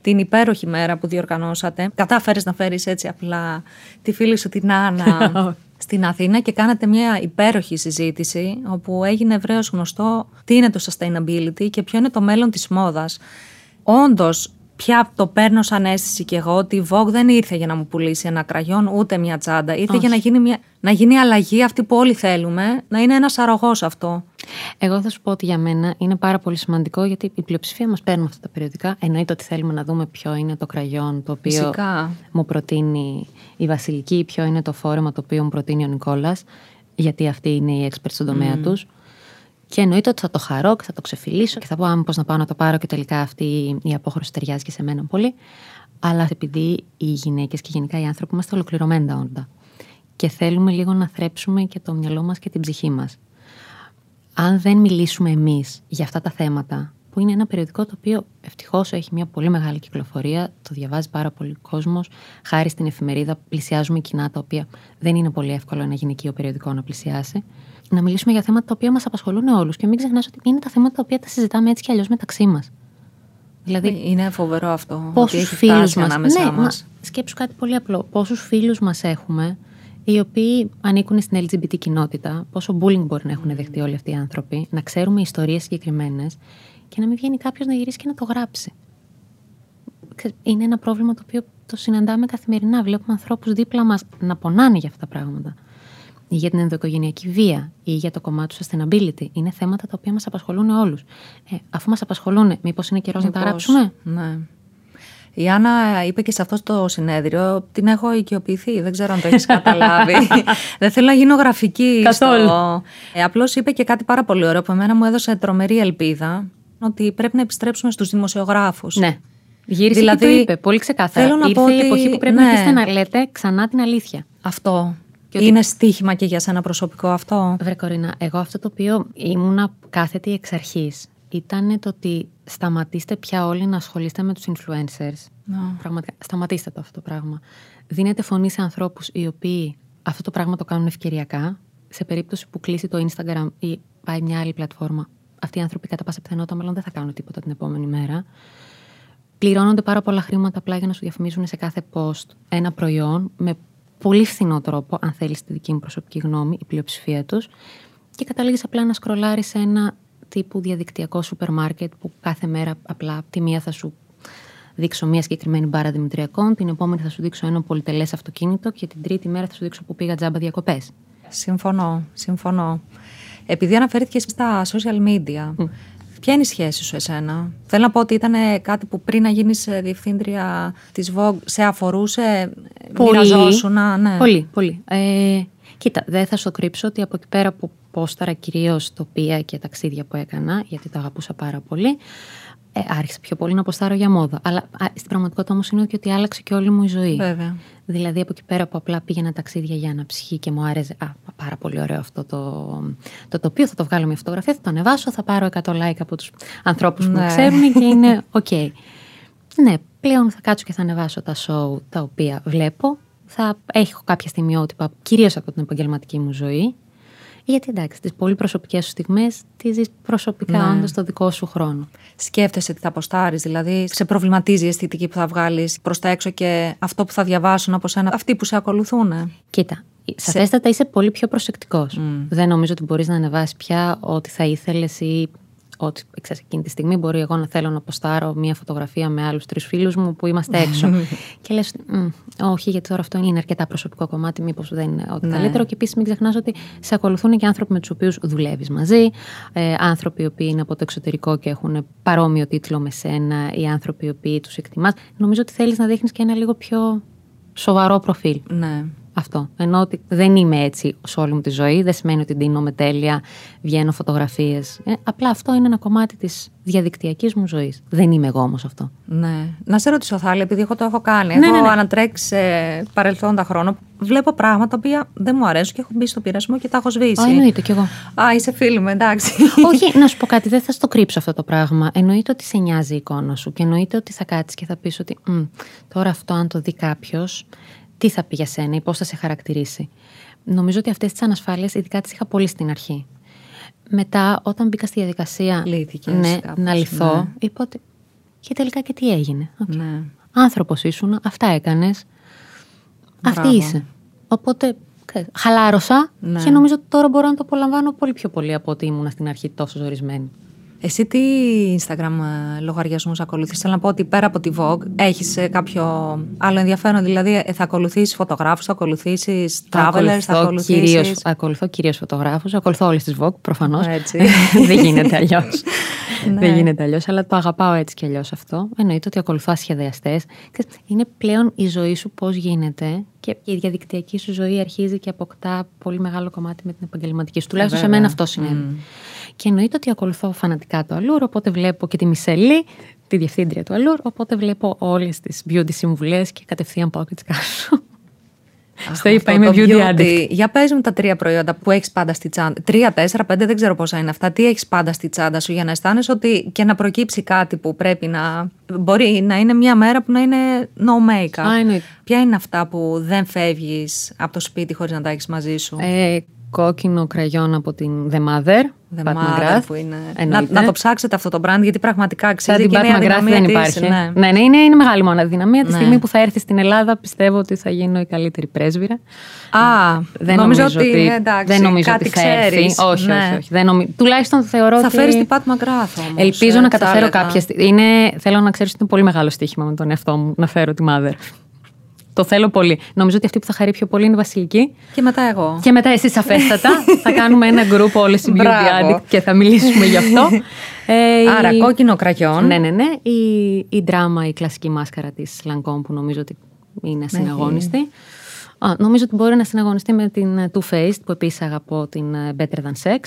την υπέροχη μέρα που διοργανώσατε. Κατάφερες να φέρεις έτσι απλά τη φίλη σου την Άννα στην Αθήνα και κάνατε μια υπέροχη συζήτηση όπου έγινε ευρέως γνωστό τι είναι το sustainability και ποιο είναι το μέλλον της μόδας. Όντως πια το παίρνω σαν αίσθηση και εγώ ότι η Vogue δεν ήρθε για να μου πουλήσει ένα κραγιόν ούτε μια τσάντα. Ήρθε για να γίνει, μια, να γίνει αλλαγή αυτή που όλοι θέλουμε, να είναι ένας αρρωγός αυτό. Εγώ θα σου πω ότι για μένα είναι πάρα πολύ σημαντικό γιατί η πλειοψηφία μας παίρνουν αυτά τα περιοδικά. Εννοείται ότι θέλουμε να δούμε ποιο είναι το κραγιόν το οποίο Φυσικά. μου προτείνει η Βασιλική, ποιο είναι το φόρεμα το οποίο μου προτείνει ο Νικόλας, γιατί αυτοί είναι οι expert στον τομέα mm. τους. Και εννοείται ότι θα το χαρώ και θα το ξεφυλίσω και θα πω αν πώς να πάω να το πάρω και τελικά αυτή η απόχρωση ταιριάζει και σε μένα πολύ. Αλλά επειδή οι γυναίκες και γενικά οι άνθρωποι είμαστε ολοκληρωμένα όντα και θέλουμε λίγο να θρέψουμε και το μυαλό μας και την ψυχή μας. Αν δεν μιλήσουμε εμείς για αυτά τα θέματα, που είναι ένα περιοδικό το οποίο ευτυχώς έχει μια πολύ μεγάλη κυκλοφορία, το διαβάζει πάρα πολύ κόσμος. Χάρη στην εφημερίδα, πλησιάζουμε κοινά τα οποία δεν είναι πολύ εύκολο ένα γυναικείο περιοδικός να πλησιάσει να μιλήσουμε για θέματα τα οποία μας απασχολούν όλους και μην ξεχνάς ότι είναι τα θέματα τα οποία τα συζητάμε έτσι κι αλλιώς μεταξύ μας. Δηλαδή, ε, είναι φοβερό αυτό. Πόσους φίλους μα. Ναι, μας. Σκέψου κάτι πολύ απλό. Πόσους φίλους μας έχουμε οι οποίοι ανήκουν στην LGBT κοινότητα, πόσο bullying μπορεί να έχουν δεχτεί όλοι αυτοί οι άνθρωποι, να ξέρουμε ιστορίες συγκεκριμένες και να μην βγαίνει κάποιος να γυρίσει και να το γράψει. Είναι ένα πρόβλημα το οποίο το συναντάμε καθημερινά. Βλέπουμε ανθρώπους δίπλα μας να πονάνε για αυτά τα πράγματα ή για την ενδοοικογενειακή βία ή για το κομμάτι του sustainability. Είναι θέματα τα οποία μας απασχολούν όλους. Ε, αφού μας απασχολούν, μήπως είναι καιρός να τα γράψουμε; Ναι. Η Άννα είπε και σε αυτό το συνέδριο, την έχω οικειοποιηθεί, δεν ξέρω αν το έχεις καταλάβει. δεν θέλω να γίνω γραφική. Καθόλου. Στο... Ε, Απλώς είπε και κάτι πάρα πολύ ωραίο που εμένα μου έδωσε τρομερή ελπίδα ότι πρέπει να επιστρέψουμε στους δημοσιογράφους. Ναι. Γύρισε δηλαδή, και το είπε, πολύ ξεκάθαρα. Θέλω να Ήρθε πω ότι... η εποχή που πρέπει ναι. να να λέτε ξανά την αλήθεια. Αυτό. Και Είναι στοίχημα και για σένα προσωπικό αυτό. Βρε Κορίνα, εγώ αυτό το οποίο ήμουνα κάθετη εξ αρχής ήταν το ότι σταματήστε πια όλοι να ασχολείστε με τους influencers. No. Πραγματικά, σταματήστε το αυτό το πράγμα. Δίνετε φωνή σε ανθρώπους οι οποίοι αυτό το πράγμα το κάνουν ευκαιριακά. Σε περίπτωση που κλείσει το Instagram ή πάει μια άλλη πλατφόρμα, αυτοί οι άνθρωποι κατά πάσα πιθανότητα μάλλον δεν θα κάνουν τίποτα την επόμενη μέρα. Πληρώνονται πάρα πολλά χρήματα απλά για να σου διαφημίζουν σε κάθε post ένα προϊόν με πολύ φθηνό τρόπο, αν θέλεις τη δική μου προσωπική γνώμη, η πλειοψηφία τους. Και καταλήγεις απλά να σκρολάρεις σε ένα τύπου διαδικτυακό σούπερ μάρκετ που κάθε μέρα απλά τη μία θα σου δείξω μια συγκεκριμένη μπάρα δημητριακών, την επόμενη θα σου δείξω ένα πολυτελές αυτοκίνητο και την τρίτη μέρα θα σου δείξω που πήγα τζάμπα διακοπές. Συμφωνώ, συμφωνώ. Επειδή αναφέρθηκε στα social media, Ποια είναι η σχέση σου εσένα; Θέλω να πω ότι ήταν κάτι που πριν να γίνεις ε, διευθύντρια της Vogue σε αφορούσε, πολύ, μοιραζόσουν. Ναι. Πολύ, πολύ. Ε, κοίτα, δεν θα σου κρύψω ότι από εκεί πέρα που πόσταρα κυρίως τοπία και ταξίδια που έκανα, γιατί τα αγαπούσα πάρα πολύ, ε, άρχισα πιο πολύ να αποστάρω για μόδα. Αλλά α, στην πραγματικότητα όμως είναι ότι άλλαξε και όλη μου η ζωή. Βέβαια. Δηλαδή από εκεί πέρα που απλά πήγαινα ταξίδια για να ψυχή και μου άρεσε. Α, πάρα πολύ ωραίο αυτό το, το τοπίο. Θα το βγάλω μια φωτογραφία, θα το ανεβάσω, θα πάρω 100 like από τους ανθρώπους που με ναι. ξέρουν και είναι OK. ναι, πλέον θα κάτσω και θα ανεβάσω τα show τα οποία βλέπω. Θα έχω κάποια στιγμιότυπα, κυρίως από την επαγγελματική μου ζωή. Γιατί εντάξει, τις πολύ προσωπικές σου στιγμές τις ζεις προσωπικά, ναι. όντως το δικό σου χρόνο. Σκέφτεσαι τι θα αποστάρει, δηλαδή σε προβληματίζει η αισθητική που θα βγάλεις προς τα έξω και αυτό που θα διαβάσουν από σένα, αυτοί που σε ακολουθούν. Κοίτα, σαφέστατα είσαι πολύ πιο προσεκτικός. Δεν νομίζω ότι μπορείς να ανεβάσεις πια ό,τι θα ήθελες ή ότι ξέρεις, εκείνη τη στιγμή μπορεί εγώ να θέλω να ποστάρω μια φωτογραφία με άλλους τρεις φίλους μου που είμαστε έξω. και λες, όχι, γιατί τώρα αυτό είναι αρκετά προσωπικό κομμάτι, μήπως δεν είναι ό,τι ναι. καλύτερο. Και επίσης μην ξεχνάς ότι σε ακολουθούν και άνθρωποι με τους οποίους δουλεύεις μαζί, ε, άνθρωποι οι οποίοι είναι από το εξωτερικό και έχουν παρόμοιο τίτλο με σένα, ή άνθρωποι οι οποίοι τους εκτιμάς. Νομίζω ότι θέλεις να δείχνεις και ένα λίγο πιο σοβαρό προφίλ. Ναι. Αυτό. Ενώ ότι δεν είμαι έτσι σε όλη μου τη ζωή. Δεν σημαίνει ότι με τέλεια, βγαίνω φωτογραφίες. Ε, απλά αυτό είναι ένα κομμάτι της διαδικτυακής μου ζωής. Δεν είμαι εγώ όμως αυτό. Ναι. Να σε ρωτήσω, Θάλη, επειδή εγώ το έχω κάνει. Ναι, έχω ναι, ναι. ανατρέξει σε παρελθόντα χρόνο. Βλέπω πράγματα τα οποία δεν μου αρέσουν και έχω μπει στο πειρασμό και τα έχω σβήσει. Α, εννοείται κι εγώ. Α, είσαι φίλη μου, εντάξει. Όχι, να σου πω κάτι, δεν θα στο κρύψω αυτό το πράγμα. Εννοείται ότι σε νοιάζει η εικόνα σου και εννοείται ότι θα κάτσεις και θα πεις ότι τώρα αυτό, αν το δει κάποιος, τι θα πει για σένα ή πώς θα σε χαρακτηρίσει. Νομίζω ότι αυτές τις ανασφάλειες, ειδικά τις είχα πολύ στην αρχή. Μετά, όταν μπήκα στη διαδικασία ναι, να λυθώ, ναι. είπα ότι. Και τελικά και τι έγινε. Ναι. Άνθρωπος ήσουν, αυτά έκανες. Αυτή είσαι. Οπότε χαλάρωσα ναι. και νομίζω ότι τώρα μπορώ να το απολαμβάνω πολύ πιο πολύ από ότι ήμουν στην αρχή τόσο ζορισμένη. Εσύ τι Instagram ε, λογαριασμούς ακολουθείς; Θέλω να πω ότι πέρα από τη Vogue έχεις ε, κάποιο άλλο ενδιαφέρον; Δηλαδή, ε, θα ακολουθήσεις φωτογράφους, θα ακολουθήσεις travelers, θα ακολουθήσει. Κυρίως, ακολουθώ κυρίως φωτογράφους. Ακολουθώ όλες τις Vogue, προφανώς. Δεν γίνεται αλλιώς. Ναι. Δεν γίνεται αλλιώς, αλλά το αγαπάω έτσι κι αλλιώς αυτό. Εννοείται ότι ακολουθώ σχεδιαστέ. Είναι πλέον η ζωή σου πώς γίνεται και η διαδικτυακή σου ζωή αρχίζει και αποκτά πολύ μεγάλο κομμάτι με την επαγγελματική σου. Τουλάχιστον σε μένα αυτό συνέβη. Και εννοείται ότι ακολουθώ φανατικά το Allure, οπότε βλέπω και τη Μισελή, τη διευθύντρια του Allure, οπότε βλέπω όλες τις beauty συμβουλές και κατευθείαν πάω και τις κάνω. Στο είπα, είμαι beauty addict. Για πες μου τα τρία προϊόντα που έχεις πάντα στη τσάντα. Τρία, τέσσερα, πέντε, δεν ξέρω πόσα είναι αυτά. Τι έχεις πάντα στη τσάντα σου για να αισθάνεσαι ότι και να προκύψει κάτι που πρέπει να. Μπορεί να είναι μια μέρα που να είναι no make-up. Ποια είναι αυτά που δεν φεύγεις από το σπίτι χωρίς να τα έχεις μαζί σου; Ε, κόκκινο κραγιόν από την The Mother. The Mother που είναι... Να, να, το ψάξετε αυτό το brand γιατί πραγματικά αξίζει και είναι αδυναμία δεν υπάρχει. Ναι. ναι, ναι, είναι, είναι μεγάλη μόνο δυναμία. Ναι. Τη στιγμή που θα έρθει στην Ελλάδα πιστεύω ότι θα γίνω η καλύτερη πρέσβυρα. Α, δεν νομίζω, νομίζω ότι, εντάξει, δεν νομίζω κάτι ότι θα ξέρεις. έρθει. Όχι, ναι. όχι, όχι. Δεν νομι... Τουλάχιστον θεωρώ θα ότι... Θα φέρεις την Pat McGrath όμως. Ελπίζω ε, να καταφέρω κάποια στιγμή. Είναι... Θέλω να ξέρεις ότι είναι πολύ μεγάλο στοίχημα με τον εαυτό μου να φέρω τη Mother. Το θέλω πολύ. Νομίζω ότι αυτή που θα χαρεί πιο πολύ είναι η Βασιλική. Και μετά εγώ. Και μετά εσεί αφέστατα. θα κάνουμε ένα γκρουπ όλε οι beauty addict και θα μιλήσουμε γι' αυτό. Ε, Άρα, η... κόκκινο κραγιόν. Ναι, ναι, ναι. Η, η δράμα, η κλασική μάσκαρα της Lancome που νομίζω ότι είναι συναγωνιστή. Α, νομίζω ότι μπορεί να συναγωνιστεί με την Too Faced που επίσης αγαπώ την ε, Better Than Sex.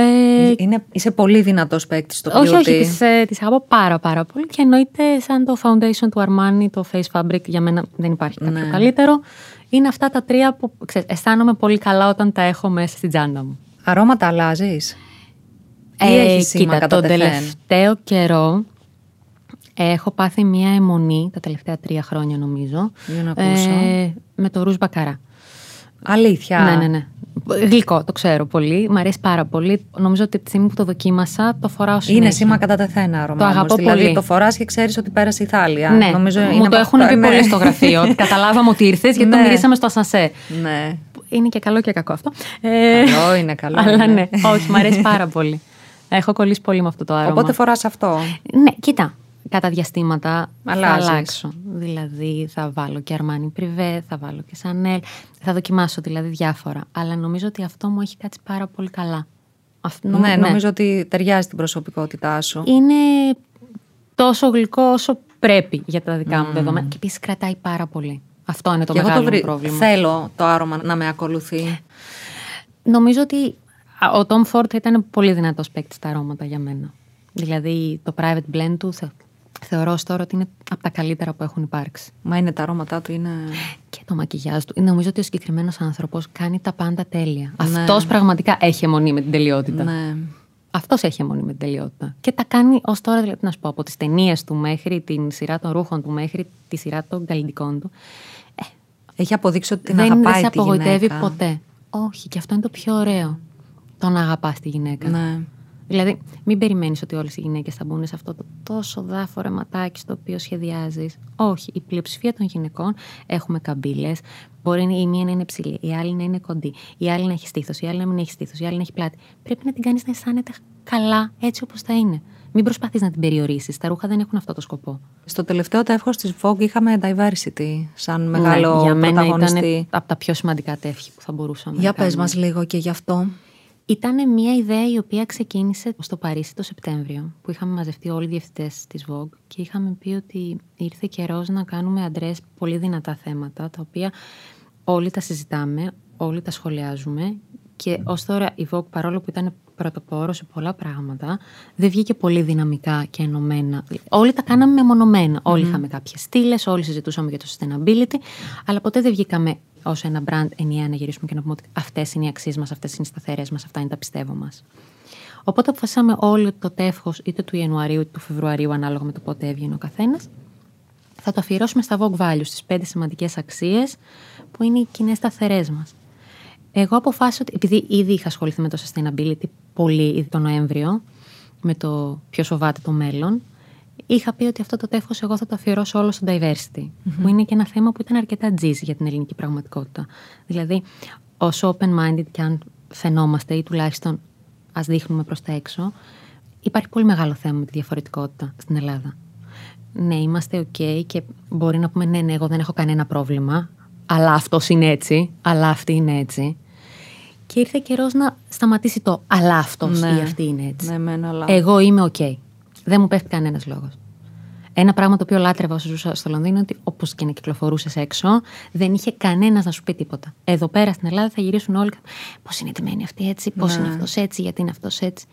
Ε, Είναι, είσαι πολύ δυνατός παίκτης στο beauty. Όχι, όχι, τις, ε, τις αγαπώ πάρα πάρα πολύ και εννοείται σαν το foundation του Armani, το Face Fabric, για μένα δεν υπάρχει κάποιο ναι. καλύτερο. Είναι αυτά τα τρία που ξέρεις, αισθάνομαι πολύ καλά όταν τα έχω μέσα στην τσάντα μου. Αρώματα αλλάζεις; Ε, κοίτα, τον τελευταίο καιρό έχω πάθει μια αιμονή, τα τελευταία τρία χρόνια νομίζω, ε, με το ρούζ μπακαρά. Αλήθεια; Ναι, ναι, ναι. Γλυκό, το ξέρω πολύ. Μ' αρέσει πάρα πολύ. Νομίζω ότι από τη στιγμή που το δοκίμασα, το φοράω συνέχεια. Είναι σήμα κατά τεθένα άρωμα. Το αγαπώ δηλαδή, πολύ. το φοράς και ξέρεις ότι πέρασε η Θάλια. Ναι, νομίζω μου το έχουν πει ναι. πολύ στο γραφείο. ότι καταλάβαμε ότι ήρθες γιατί ναι. το μυρίσαμε στο ασανσέ. Ναι. Είναι και καλό και κακό αυτό. Καλό είναι, καλό. Αλλά ναι. ναι. Όχι, μ' αρέσει πάρα πολύ. Έχω κολλήσει πολύ με αυτό το άρωμα. Οπότε φοράς αυτό. Ναι, κοίτα κατά διαστήματα Αλλάζεις. θα αλλάξω. Δηλαδή θα βάλω και Αρμάνι Πριβέ, θα βάλω και Σανέλ, θα δοκιμάσω δηλαδή διάφορα. Αλλά νομίζω ότι αυτό μου έχει κάτσει πάρα πολύ καλά. Αυτό, Ναι, ναι, νομίζω ότι ταιριάζει την προσωπικότητά σου. Είναι τόσο γλυκό όσο πρέπει για τα δικά μου δεδομένα. Και επίσης κρατάει πάρα πολύ. Αυτό είναι το Και εγώ μεγάλο το μου βρει- πρόβλημα. θέλω το άρωμα να με ακολουθεί. Νομίζω ότι α, ο Tom Ford ήταν πολύ δυνατός παίκτης στα αρώματα για μένα. Δηλαδή το private blend του θε, θεωρώ ως τώρα ότι είναι από τα καλύτερα που έχουν υπάρξει. Μα είναι τα αρώματά του, είναι. Και το μακιγιάζ του. Νομίζω ότι ο συγκεκριμένος άνθρωπος κάνει τα πάντα τέλεια. Ναι. Αυτός πραγματικά έχει αιμονή με την τελειότητα. Ναι. Αυτός έχει αιμονή με την τελειότητα. Και τα κάνει ως τώρα, δηλαδή, να σου πω, από τις ταινίες του μέχρι την σειρά των ρούχων του, μέχρι τη σειρά των καλλιτικών του. Έχει αποδείξει ότι την δεν αγαπάει σε τη απογοητεύει γυναίκα. ποτέ. Όχι, και αυτό είναι το πιο ωραίο. Το να αγαπάς τη γυναίκα. Ναι. Δηλαδή, μην περιμένεις ότι όλες οι γυναίκες θα μπουν σε αυτό το τόσο δάφορο ματάκι στο οποίο σχεδιάζεις. Όχι. Η πλειοψηφία των γυναικών έχουμε καμπύλες. Μπορεί η μία να είναι ψηλή, η άλλη να είναι κοντή, η άλλη να έχει στήθος, η άλλη να μην έχει στήθος, η άλλη να έχει πλάτη. Πρέπει να την κάνεις να αισθάνεται καλά έτσι όπως θα είναι. Μην προσπαθείς να την περιορίσεις. Τα ρούχα δεν έχουν αυτό το σκοπό. Στο τελευταίο τεύχος της Vogue είχαμε diversity σαν μεγάλο Ναι, για μένα πρωταγωνιστή. ήταν από τα πιο σημαντικά τεύχη που θα μπορούσαμε Για να πες κάνουμε. μας λίγο και γι' αυτό. Ήταν μια ιδέα η οποία ξεκίνησε στο Παρίσι το Σεπτέμβριο, που είχαμε μαζευτεί όλοι οι διευθυντές της Vogue και είχαμε πει ότι ήρθε καιρός να κάνουμε αντρές πολύ δυνατά θέματα, τα οποία όλοι τα συζητάμε, όλοι τα σχολιάζουμε. Και ως τώρα η Vogue, παρόλο που ήταν πρωτοπόρο σε πολλά πράγματα, δεν βγήκε πολύ δυναμικά και ενωμένα. Όλοι τα κάναμε μεμονωμένα. Όλοι είχαμε κάποιες στήλες, όλοι συζητούσαμε για το sustainability, αλλά ποτέ δεν βγήκαμε ως ένα brand ενιαία να γυρίσουμε και να πούμε ότι αυτές είναι οι αξίες μας, αυτές είναι οι σταθερές μας, αυτά είναι τα πιστεύω μας. Οπότε αποφασίσαμε όλοι ότι το τεύχος είτε του Ιανουαρίου είτε του Φεβρουαρίου, ανάλογα με το πότε έβγαινε ο καθένας, θα το αφιερώσουμε στα Vogue Values, στι πέντε σημαντικές αξίες που είναι οι κοινές σταθερές μας. Εγώ αποφάσισα ότι, επειδή ήδη είχα ασχοληθεί με το sustainability πολύ ήδη τον Νοέμβριο, με το ποιο φοβάται το μέλλον, είχα πει ότι αυτό το τεύχος εγώ θα το αφιερώσω όλο στο diversity, που είναι και ένα θέμα που ήταν αρκετά τζιζ για την ελληνική πραγματικότητα. Δηλαδή, όσο open-minded και αν φαινόμαστε ή τουλάχιστον ας δείχνουμε προς τα έξω, υπάρχει πολύ μεγάλο θέμα με τη διαφορετικότητα στην Ελλάδα. Ναι, είμαστε ok και μπορεί να πούμε ναι, ναι, εγώ δεν έχω κανένα πρόβλημα, αλλά αυτός είναι έτσι, αλλά αυτή είναι έτσι. Και ήρθε καιρός να σταματήσει το αλλά αυτός Ναι. ή αυτή είναι έτσι. Ναι, μεν, αλλά... Εγώ είμαι ok. Δεν μου πέφτει κανένας λόγος. Ένα πράγμα το οποίο λάτρευα όσο ζούσα στο Λονδίνο είναι ότι όπως και να κυκλοφορούσες έξω, δεν είχε κανένας να σου πει τίποτα. Εδώ πέρα στην Ελλάδα θα γυρίσουν όλοι. Πώς είναι τιμένη αυτή έτσι, πώς Ναι. είναι αυτός έτσι, γιατί είναι αυτός έτσι.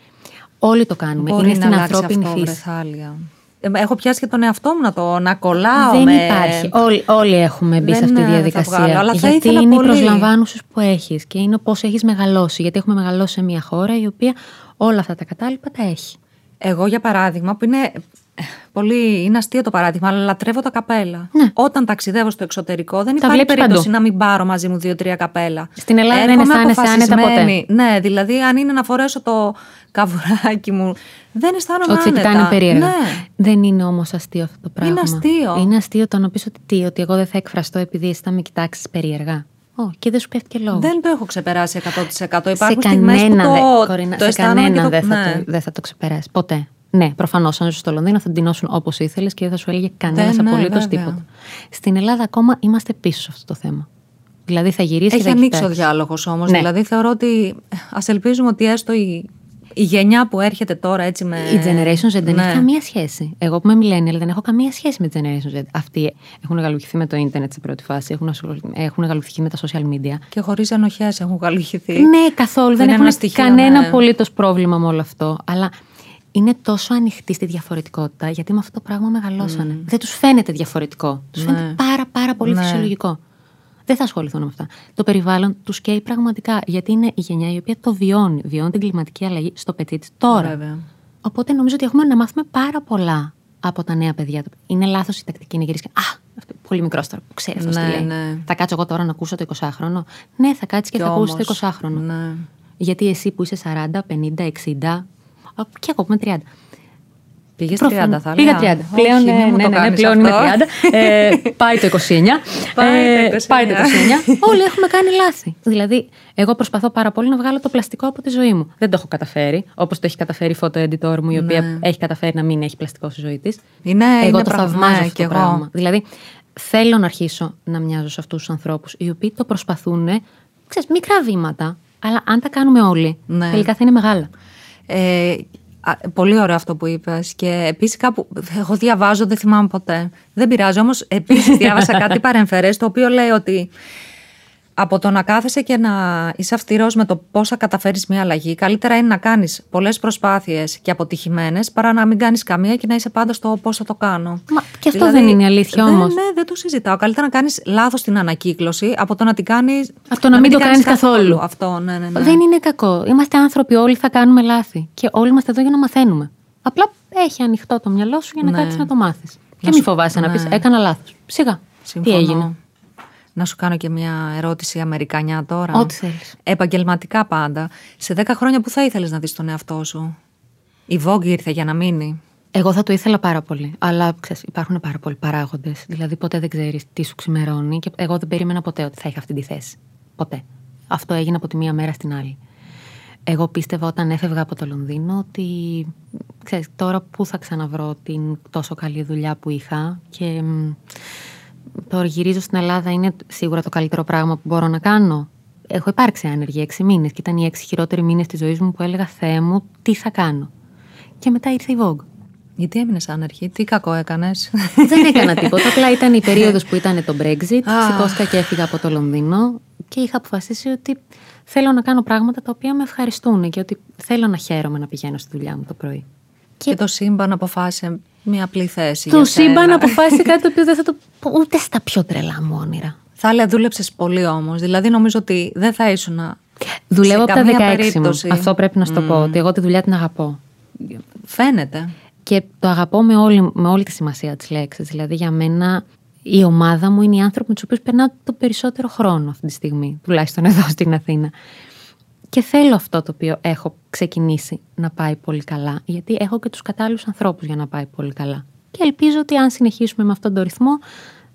Όλοι το κάνουμε. Μπορεί είναι στην να αλλάξει ανθρώπινη αυτό, βρε φύση. θάλια. Ε, Έχω πιάσει και τον εαυτό μου να το να κολλάω. Δεν με... υπάρχει. Όλοι, όλοι έχουμε μπει Δεν, σε αυτή τη ε, θα διαδικασία. βγάλω, αλλά θα γιατί ήθελα είναι πολύ. οι προσλαμβάνουσες που έχεις και είναι πώς έχεις μεγαλώσει. Γιατί έχουμε μεγαλώσει σε μια χώρα η οποία όλα αυτά τα κατάλοιπα τα έχει. Εγώ, για παράδειγμα, που είναι. Ε, Πολύ, είναι αστείο το παράδειγμα, αλλά λατρεύω τα καπέλα. Ναι. Όταν ταξιδεύω στο εξωτερικό, δεν υπάρχει βλέπεις περίπτωση παντού. να μην πάρω μαζί μου δύο-τρία καπέλα. Στην Ελλάδα δεν Έρχομαι αισθάνεσαι άνετα αποφασισμένη. Ναι, δηλαδή, αν είναι να φορέσω το καβουράκι μου, δεν αισθάνομαι Ότι σε άνετα. κοιτάνε περίεργα. Ναι. Δεν είναι όμως αστείο αυτό το πράγμα. Είναι αστείο. Είναι αστείο το να πεις ότι τι, ότι εγώ δεν θα εκφραστώ επειδή εσύ θα με κοιτάξεις περίεργα. Ω, και δεν σου πέφτει και λόγο. Δεν το έχω ξεπεράσει 100%. σε Υπάρχουν στιγμές που κανένα, το, δε, Κορίνα, το σε αισθάνομαι και κανένα το... δεν, θα ναι. το, δεν θα το ξεπεράσει. Ποτέ. Ναι, προφανώς, αν ζω στο Λονδίνο θα ντυνώσουν όπως ήθελες και δεν θα σου έλεγε κανένας Δεν, ναι, απολύτως βέβαια. τίποτα. Στην Ελλάδα ακόμα είμαστε πίσω σε αυτό το θέμα. Δηλαδή θα γυρίσει και Έχει θα ανοίξει ο κοιτάξει. διάλογος όμως. Ναι. Δηλαδή θεωρώ ότι ας ελπίζουμε ότι έστω η, η γενιά που έρχεται τώρα έτσι με. Η Generation Z δεν Ναι. έχει καμία σχέση. Εγώ που είμαι millennial δεν έχω καμία σχέση με τη Generation Z. Αυτοί έχουν γαλουχηθεί με το ίντερνετ σε πρώτη φάση, έχουν, ασχολη- έχουν γαλουχηθεί με τα social media. Και χωρίς ενοχές έχουν καλουχηθεί. Ναι, καθόλου. Που Δεν είναι έχουν ένα στοιχείο, κανένα ναι. απολύτως πρόβλημα με όλο αυτό. Αλλά είναι τόσο ανοιχτοί στη διαφορετικότητα, γιατί με αυτό το πράγμα μεγαλώσανε. Δεν τους φαίνεται διαφορετικό. Τους Ναι. φαίνεται πάρα, πάρα πολύ Ναι. φυσιολογικό. Δεν θα ασχοληθούν με αυτά. Το περιβάλλον τους καίει πραγματικά, γιατί είναι η γενιά η οποία το βιώνει. Βιώνει την κλιματική αλλαγή στο πετσί τη τώρα. Βέβαια. Οπότε νομίζω ότι έχουμε να μάθουμε πάρα πολλά από τα νέα παιδιά. Είναι λάθος η τακτική να γυρίσει. και, Α, αυτό είναι πολύ μικρός τώρα που ξέρει αυτό Ναι, τι λέει. ναι. Θα κάτσω εγώ τώρα να ακούσω το 20χρονο. Ναι, θα κάτσεις και, Κι θα ακούσεις όμως, το 20χρονο. ναι. Γιατί εσύ που είσαι 40, 50, 60. Α, Και εγώ που είμαι 30. Πήγες 30, Προφανώς. θα Πήγα έλεγα. 30. Όχι, Πλέον, μη ναι, μου ναι, το ναι, ναι, κάνεις πλέον είμαι αυτό. 30. Ε, πάει το 29. Πάει το 29. πάει το 29. Όλοι έχουμε κάνει λάθη. Δηλαδή, εγώ προσπαθώ πάρα πολύ να βγάλω το πλαστικό από τη ζωή μου. Δεν το έχω καταφέρει. Όπως το έχει καταφέρει η photo editor μου, η οποία Ναι. έχει καταφέρει να μην έχει πλαστικό στη ζωή της. Είναι, εγώ είναι το πραγμα- θαυμάζω ναι, αυτό κι το εγώ. πράγμα. Δηλαδή, θέλω να αρχίσω να μοιάζω σε αυτούς τους ανθρώπους, οι οποίοι το προσπαθούν, ξέρεις, μικρά βήματα. Αλλά αν τα κάνουμε όλοι, Ναι. τελικά θα είναι μεγάλα. Ε, α, πολύ ωραίο αυτό που είπες. Και επίσης κάπου. Εγώ διαβάζω, δεν θυμάμαι ποτέ. Δεν πειράζει. Όμως, επίσης διάβασα κάτι παρεμφερές, το οποίο λέει ότι από το να κάθεσαι και να είσαι αυστηρός με το πώς θα καταφέρεις μια αλλαγή, καλύτερα είναι να κάνεις πολλές προσπάθειες και αποτυχημένες παρά να μην κάνεις καμία και να είσαι πάντα στο πώς θα το κάνω. Μα και αυτό δεν είναι η αλήθεια δεν- όμως. Ναι, δεν το συζητάω. Καλύτερα να κάνεις λάθος την ανακύκλωση από το να την κάνεις. Αυτό να μην το κάνεις καθόλου. Αυτό, ναι, ναι. ναι. Δεν είναι κακό. Είμαστε άνθρωποι, όλοι θα κάνουμε λάθη. Και όλοι είμαστε εδώ για να μαθαίνουμε. Απλά έχει ανοιχτό το μυαλό σου για να Ναι. κάτσεις να το μάθεις. Και Να μην σου- φοβάσαι να ναι. πει: Έκανα λάθος. Σιγά. Συμφωνώ. Τι έγινε; Να σου κάνω και μια ερώτηση Αμερικανιά τώρα. Ό,τι θέλεις. Επαγγελματικά πάντα. Σε 10 χρόνια που θα ήθελες να δεις τον εαυτό σου; Η Vogue ήρθε για να μείνει. Εγώ θα το ήθελα πάρα πολύ. Αλλά ξέρεις, υπάρχουν πάρα πολλοί παράγοντες. Δηλαδή, ποτέ δεν ξέρεις τι σου ξημερώνει. Και εγώ δεν περίμενα ποτέ ότι θα είχα αυτή τη θέση. Ποτέ. Αυτό έγινε από τη μία μέρα στην άλλη. Εγώ πίστευα όταν έφευγα από το Λονδίνο ότι ξέρεις, τώρα πού θα ξαναβρω την τόσο καλή δουλειά που είχα και μ, τώρα γυρίζω στην Ελλάδα είναι σίγουρα το καλύτερο πράγμα που μπορώ να κάνω. Έχω υπάρξει άνεργη έξι μήνες και ήταν οι έξι χειρότεροι μήνες της ζωής μου που έλεγα Θεέ μου τι θα κάνω. Και μετά ήρθε η Vogue. Γιατί έμεινες άνερχη, τι κακό έκανες. Δεν έκανα τίποτα. Απλά ήταν η περίοδος που ήταν το Brexit. Α. Σηκώστηκα και έφυγα από το Λονδίνο και είχα αποφασίσει ότι θέλω να κάνω πράγματα τα οποία με ευχαριστούν και ότι θέλω να χαίρομαι να πηγαίνω στη δουλειά μου το πρωί. Και το σύμπαν αποφάσισε μια απλή θέση. Το για σύμπαν σένα. αποφάσισε κάτι το οποίο δεν θα το πω ούτε στα πιο τρελά μου όνειρα. Θα έλεγα δούλεψες πολύ όμως. Δηλαδή νομίζω ότι δεν θα ήσουν. Δουλεύω σε από τα καμία 16 μου. περίπτωση. Αυτό πρέπει να σου το πω. Ότι εγώ τη δουλειά την αγαπώ. Φαίνεται. Και το αγαπώ με όλη, με όλη τη σημασία της λέξης. Δηλαδή, για μένα η ομάδα μου είναι οι άνθρωποι με τους οποίους περνάω το περισσότερο χρόνο αυτή τη στιγμή, τουλάχιστον εδώ στην Αθήνα. Και θέλω αυτό το οποίο έχω ξεκινήσει να πάει πολύ καλά, γιατί έχω και τους κατάλληλους ανθρώπους για να πάει πολύ καλά. Και ελπίζω ότι αν συνεχίσουμε με αυτόν τον ρυθμό,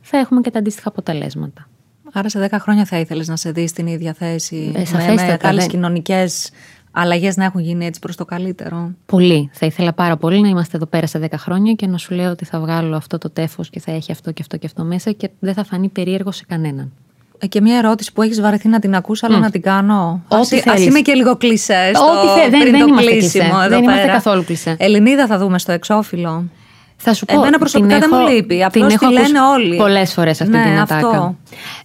θα έχουμε και τα αντίστοιχα αποτελέσματα. Άρα σε 10 χρόνια θα ήθελες να σε δεις στην ίδια θέση. Ε, με, σαφέστατα, με άλλε δεν- κοινωνικές αλλαγές να έχουν γίνει έτσι προς το καλύτερο; Πολύ. Θα ήθελα πάρα πολύ να είμαστε εδώ πέρα σε 10 χρόνια και να σου λέω ότι θα βγάλω αυτό το τέφος και θα έχει αυτό και αυτό και αυτό μέσα και δεν θα φανεί περίεργο σε κανέναν. Ε, Και μια ερώτηση που έχεις βαρεθεί να την ακούς, αλλά να την κάνω. Ό,τι Ας, ας θέλεις. είμαι και λίγο κλεισέ. στο- Ό,τι θε- δεν- πριν δεν το είμαστε κλείσιμο κλισέ. εδώ Δεν είμαστε πέρα. καθόλου κλισέ. Ελληνίδα θα δούμε στο εξώφυλλο. Θα σου πω. Εμένα προσωπικά την δεν μου έχω- λείπει. Απλώς την τη έχω λένε ακούσει όλοι. Πολλές φορές αυτή Ναι, την αυτό. ατάκα.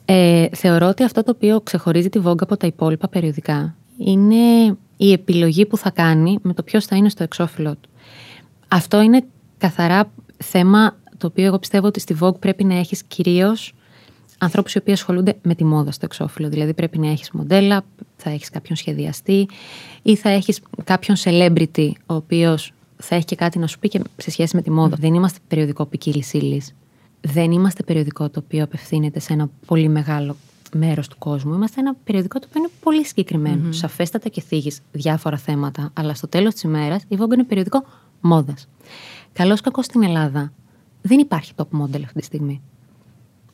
Ε, θεωρώ ότι αυτό το οποίο ξεχωρίζει τη Vogue από τα υπόλοιπα περιοδικά είναι η επιλογή που θα κάνει με το ποιος θα είναι στο εξώφυλλο του. Αυτό είναι καθαρά θέμα το οποίο εγώ πιστεύω ότι στη Vogue πρέπει να έχεις κυρίως ανθρώπους οι οποίοι ασχολούνται με τη μόδα στο εξώφυλλο. Δηλαδή πρέπει να έχεις μοντέλα, θα έχεις κάποιον σχεδιαστή ή θα έχεις κάποιον celebrity ο οποίος θα έχει και κάτι να σου πει και σε σχέση με τη μόδα. Δεν είμαστε περιοδικό ποικίλη ύλης. Δεν είμαστε περιοδικό το οποίο απευθύνεται σε ένα πολύ μεγάλο μέρος του κόσμου. Είμαστε ένα περιοδικό το οποίο είναι πολύ συγκεκριμένο. Σαφέστατα και θίγεις διάφορα θέματα. Αλλά στο τέλος της ημέρας η Vogue είναι περιοδικό μόδας. Καλώ κακός στην Ελλάδα δεν υπάρχει top model αυτή τη στιγμή.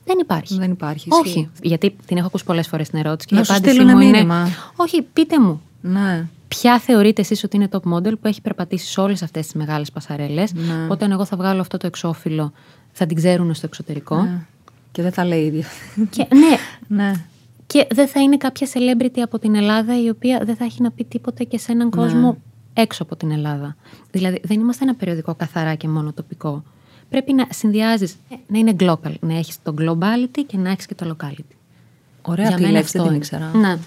Δεν υπάρχει. Δεν υπάρχει. Όχι. ισχύει. Γιατί την έχω ακούσει πολλές φορές την ερώτηση και Να η σου απάντησή στείλουνε μου είναι. μήνυμα. Όχι, πείτε μου. Ναι. Ποια θεωρείτε εσείς ότι είναι top model που έχει περπατήσει σε όλες αυτές τις μεγάλες πασαρέλες; Ναι. Όταν εγώ θα βγάλω αυτό το εξώφυλλο, θα την ξέρουν στο εξωτερικό; Ναι. Και δεν θα λέει ίδιο. Και, ναι, ναι. και δεν θα είναι κάποια celebrity από την Ελλάδα η οποία δεν θα έχει να πει τίποτα και σε έναν Ναι. κόσμο έξω από την Ελλάδα. Δηλαδή, δεν είμαστε ένα περιοδικό καθαρά και μόνο τοπικό. Πρέπει να συνδυάζεις, να είναι global, να έχεις το globality και να έχεις και το locality. Ωραία Για αυτή η μένα λέξη, αυτό δεν την είναι. ήξερα. Ναι.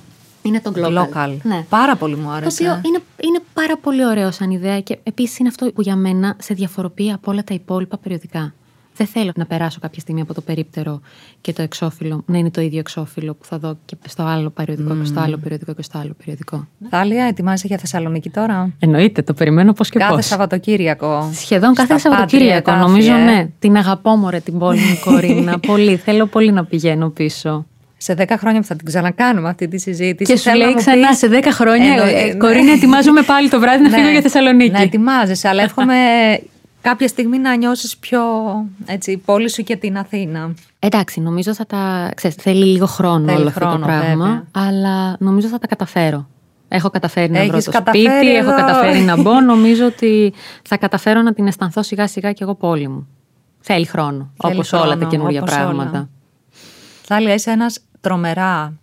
Είναι το global. Local. Ναι. Πάρα πολύ μου Το άρεσε. οποίο είναι, είναι πάρα πολύ ωραίο σαν ιδέα και επίσης είναι αυτό που για μένα σε διαφοροποιεί από όλα τα υπόλοιπα περιοδικά. Δεν θέλω να περάσω κάποια στιγμή από το περίπτερο και το εξώφυλλο να είναι το ίδιο εξώφυλλο που θα δω και στο άλλο περιοδικό και στο άλλο περιοδικό και στο άλλο περιοδικό. Θάλια, ετοιμάζεσαι για Θεσσαλονίκη τώρα; Εννοείται, το περιμένω πώς και κάθε πώς. Σαββατοκύριακο. Σχεδόν κάθε Στα Σαββατοκύριακο. Πάτρια Νομίζω Τάφη, ε. ναι. Την αγαπώ μωρέ την πόλη μου Κορίνα. πολύ. Θέλω πολύ να πηγαίνω πίσω. Σε 10 χρόνια που θα την ξανακάνουμε αυτή τη συζήτηση. Και σου θέλω να λέει μου ξανά πεις- σε 10 χρόνια. Εννοεί, ε, ναι. Κορίνα, ετοιμάζομαι πάλι το βράδυ να Ναι, φύγω για Θεσσαλονίκη. Να ετοιμάζεσαι, αλλά εύχομαι κάποια στιγμή να νιώσεις πιο έτσι, η πόλη σου και την Αθήνα. Εντάξει, νομίζω θα τα. Ξέρεις, θέλει λίγο χρόνο Θέλει όλο αυτό χρόνο, το πράγμα. βέβαια. Αλλά νομίζω θα τα καταφέρω. Έχω καταφέρει να βρω Έχεις το καταφέρει σπίτι, έχω εδώ. καταφέρει να μπω. Νομίζω ότι θα καταφέρω να την αισθανθώ σιγά σιγά και εγώ πόλη μου. Θέλει χρόνο, Θέλει όπως όλα τα χρόνο, καινούργια όπως πράγματα. όλα. Θάλια, είσαι ένας τρομερά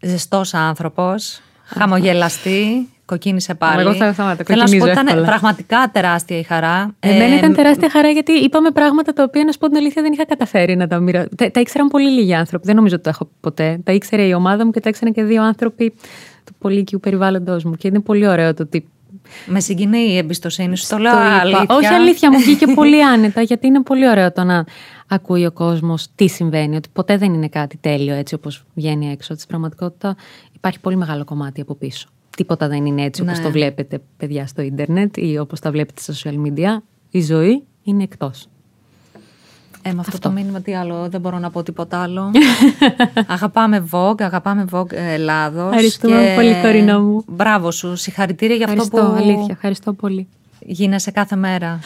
ζεστός άνθρωπος. Χαμογελαστή, κοκκίνησε πάλι. Εγώ θα σταμάτα, Θέλω να σου πω ότι ήταν εύκολα. πραγματικά τεράστια η χαρά. Εμένα Ε, ήταν τεράστια χαρά γιατί είπαμε πράγματα τα οποία, να σου πω την αλήθεια, δεν είχα καταφέρει να τα μοιραστώ. Τα, τα ήξεραν πολύ λίγοι άνθρωποι. Δεν νομίζω ότι το έχω ποτέ. Τα ήξερε η ομάδα μου και τα ήξεραν και δύο άνθρωποι του πολύκειου περιβάλλοντός μου. Και είναι πολύ ωραίο το ότι. Με συγκινεί η εμπιστοσύνη σου. Το λέω το είπα. αλήθεια. Όχι αλήθεια, μου βγήκε πολύ άνετα, γιατί είναι πολύ ωραίο το να ακούει ο κόσμος τι συμβαίνει. Ότι ποτέ δεν είναι κάτι τέλειο έτσι όπως βγαίνει έξω. Ότι στην πραγματικότητας υπάρχει πολύ μεγάλο κομμάτι από πίσω. Τίποτα δεν είναι έτσι όπως Ναι. το βλέπετε παιδιά στο ίντερνετ ή όπως τα βλέπετε στα social media. Η ζωή είναι εκτός. Ε, με αυτό, το μήνυμα τι άλλο, δεν μπορώ να πω τίποτα άλλο. αγαπάμε Vogue, αγαπάμε Vogue Ελλάδος. Ευχαριστούμε πολύ, κορινό μου. Μπράβο σου, συγχαρητήρια για αυτό Ευχαριστώ, που αλήθεια. Ευχαριστώ πολύ. γίνεσαι κάθε μέρα.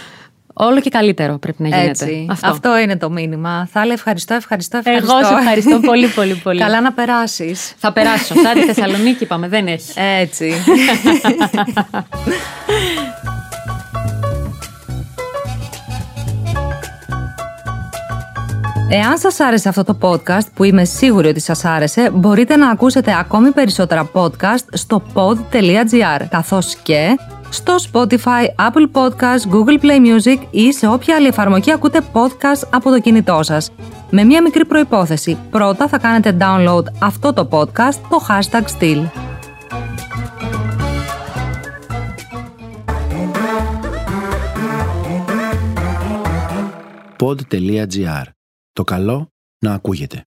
Όλο και καλύτερο πρέπει να γίνεται. Έτσι. Αυτό. Αυτό. είναι το μήνυμα. Θα λέει ευχαριστώ, ευχαριστώ, ευχαριστώ. Εγώ σε ευχαριστώ πολύ, πολύ, πολύ. Καλά να περάσεις. Θα περάσω. Σαν τη Θεσσαλονίκη είπαμε, δεν έχει. Έτσι. Εάν σας άρεσε αυτό το podcast, που είμαι σίγουρη ότι σας άρεσε, μπορείτε να ακούσετε ακόμη περισσότερα podcast στο pod.gr, καθώς και στο Spotify, Apple Podcast, Google Play Music ή σε όποια άλλη εφαρμογή ακούτε podcast από το κινητό σας. Με μία μικρή προϋπόθεση. Πρώτα θα κάνετε download αυτό το podcast, το hashtag still. pod.gr. Το καλό να ακούγεται.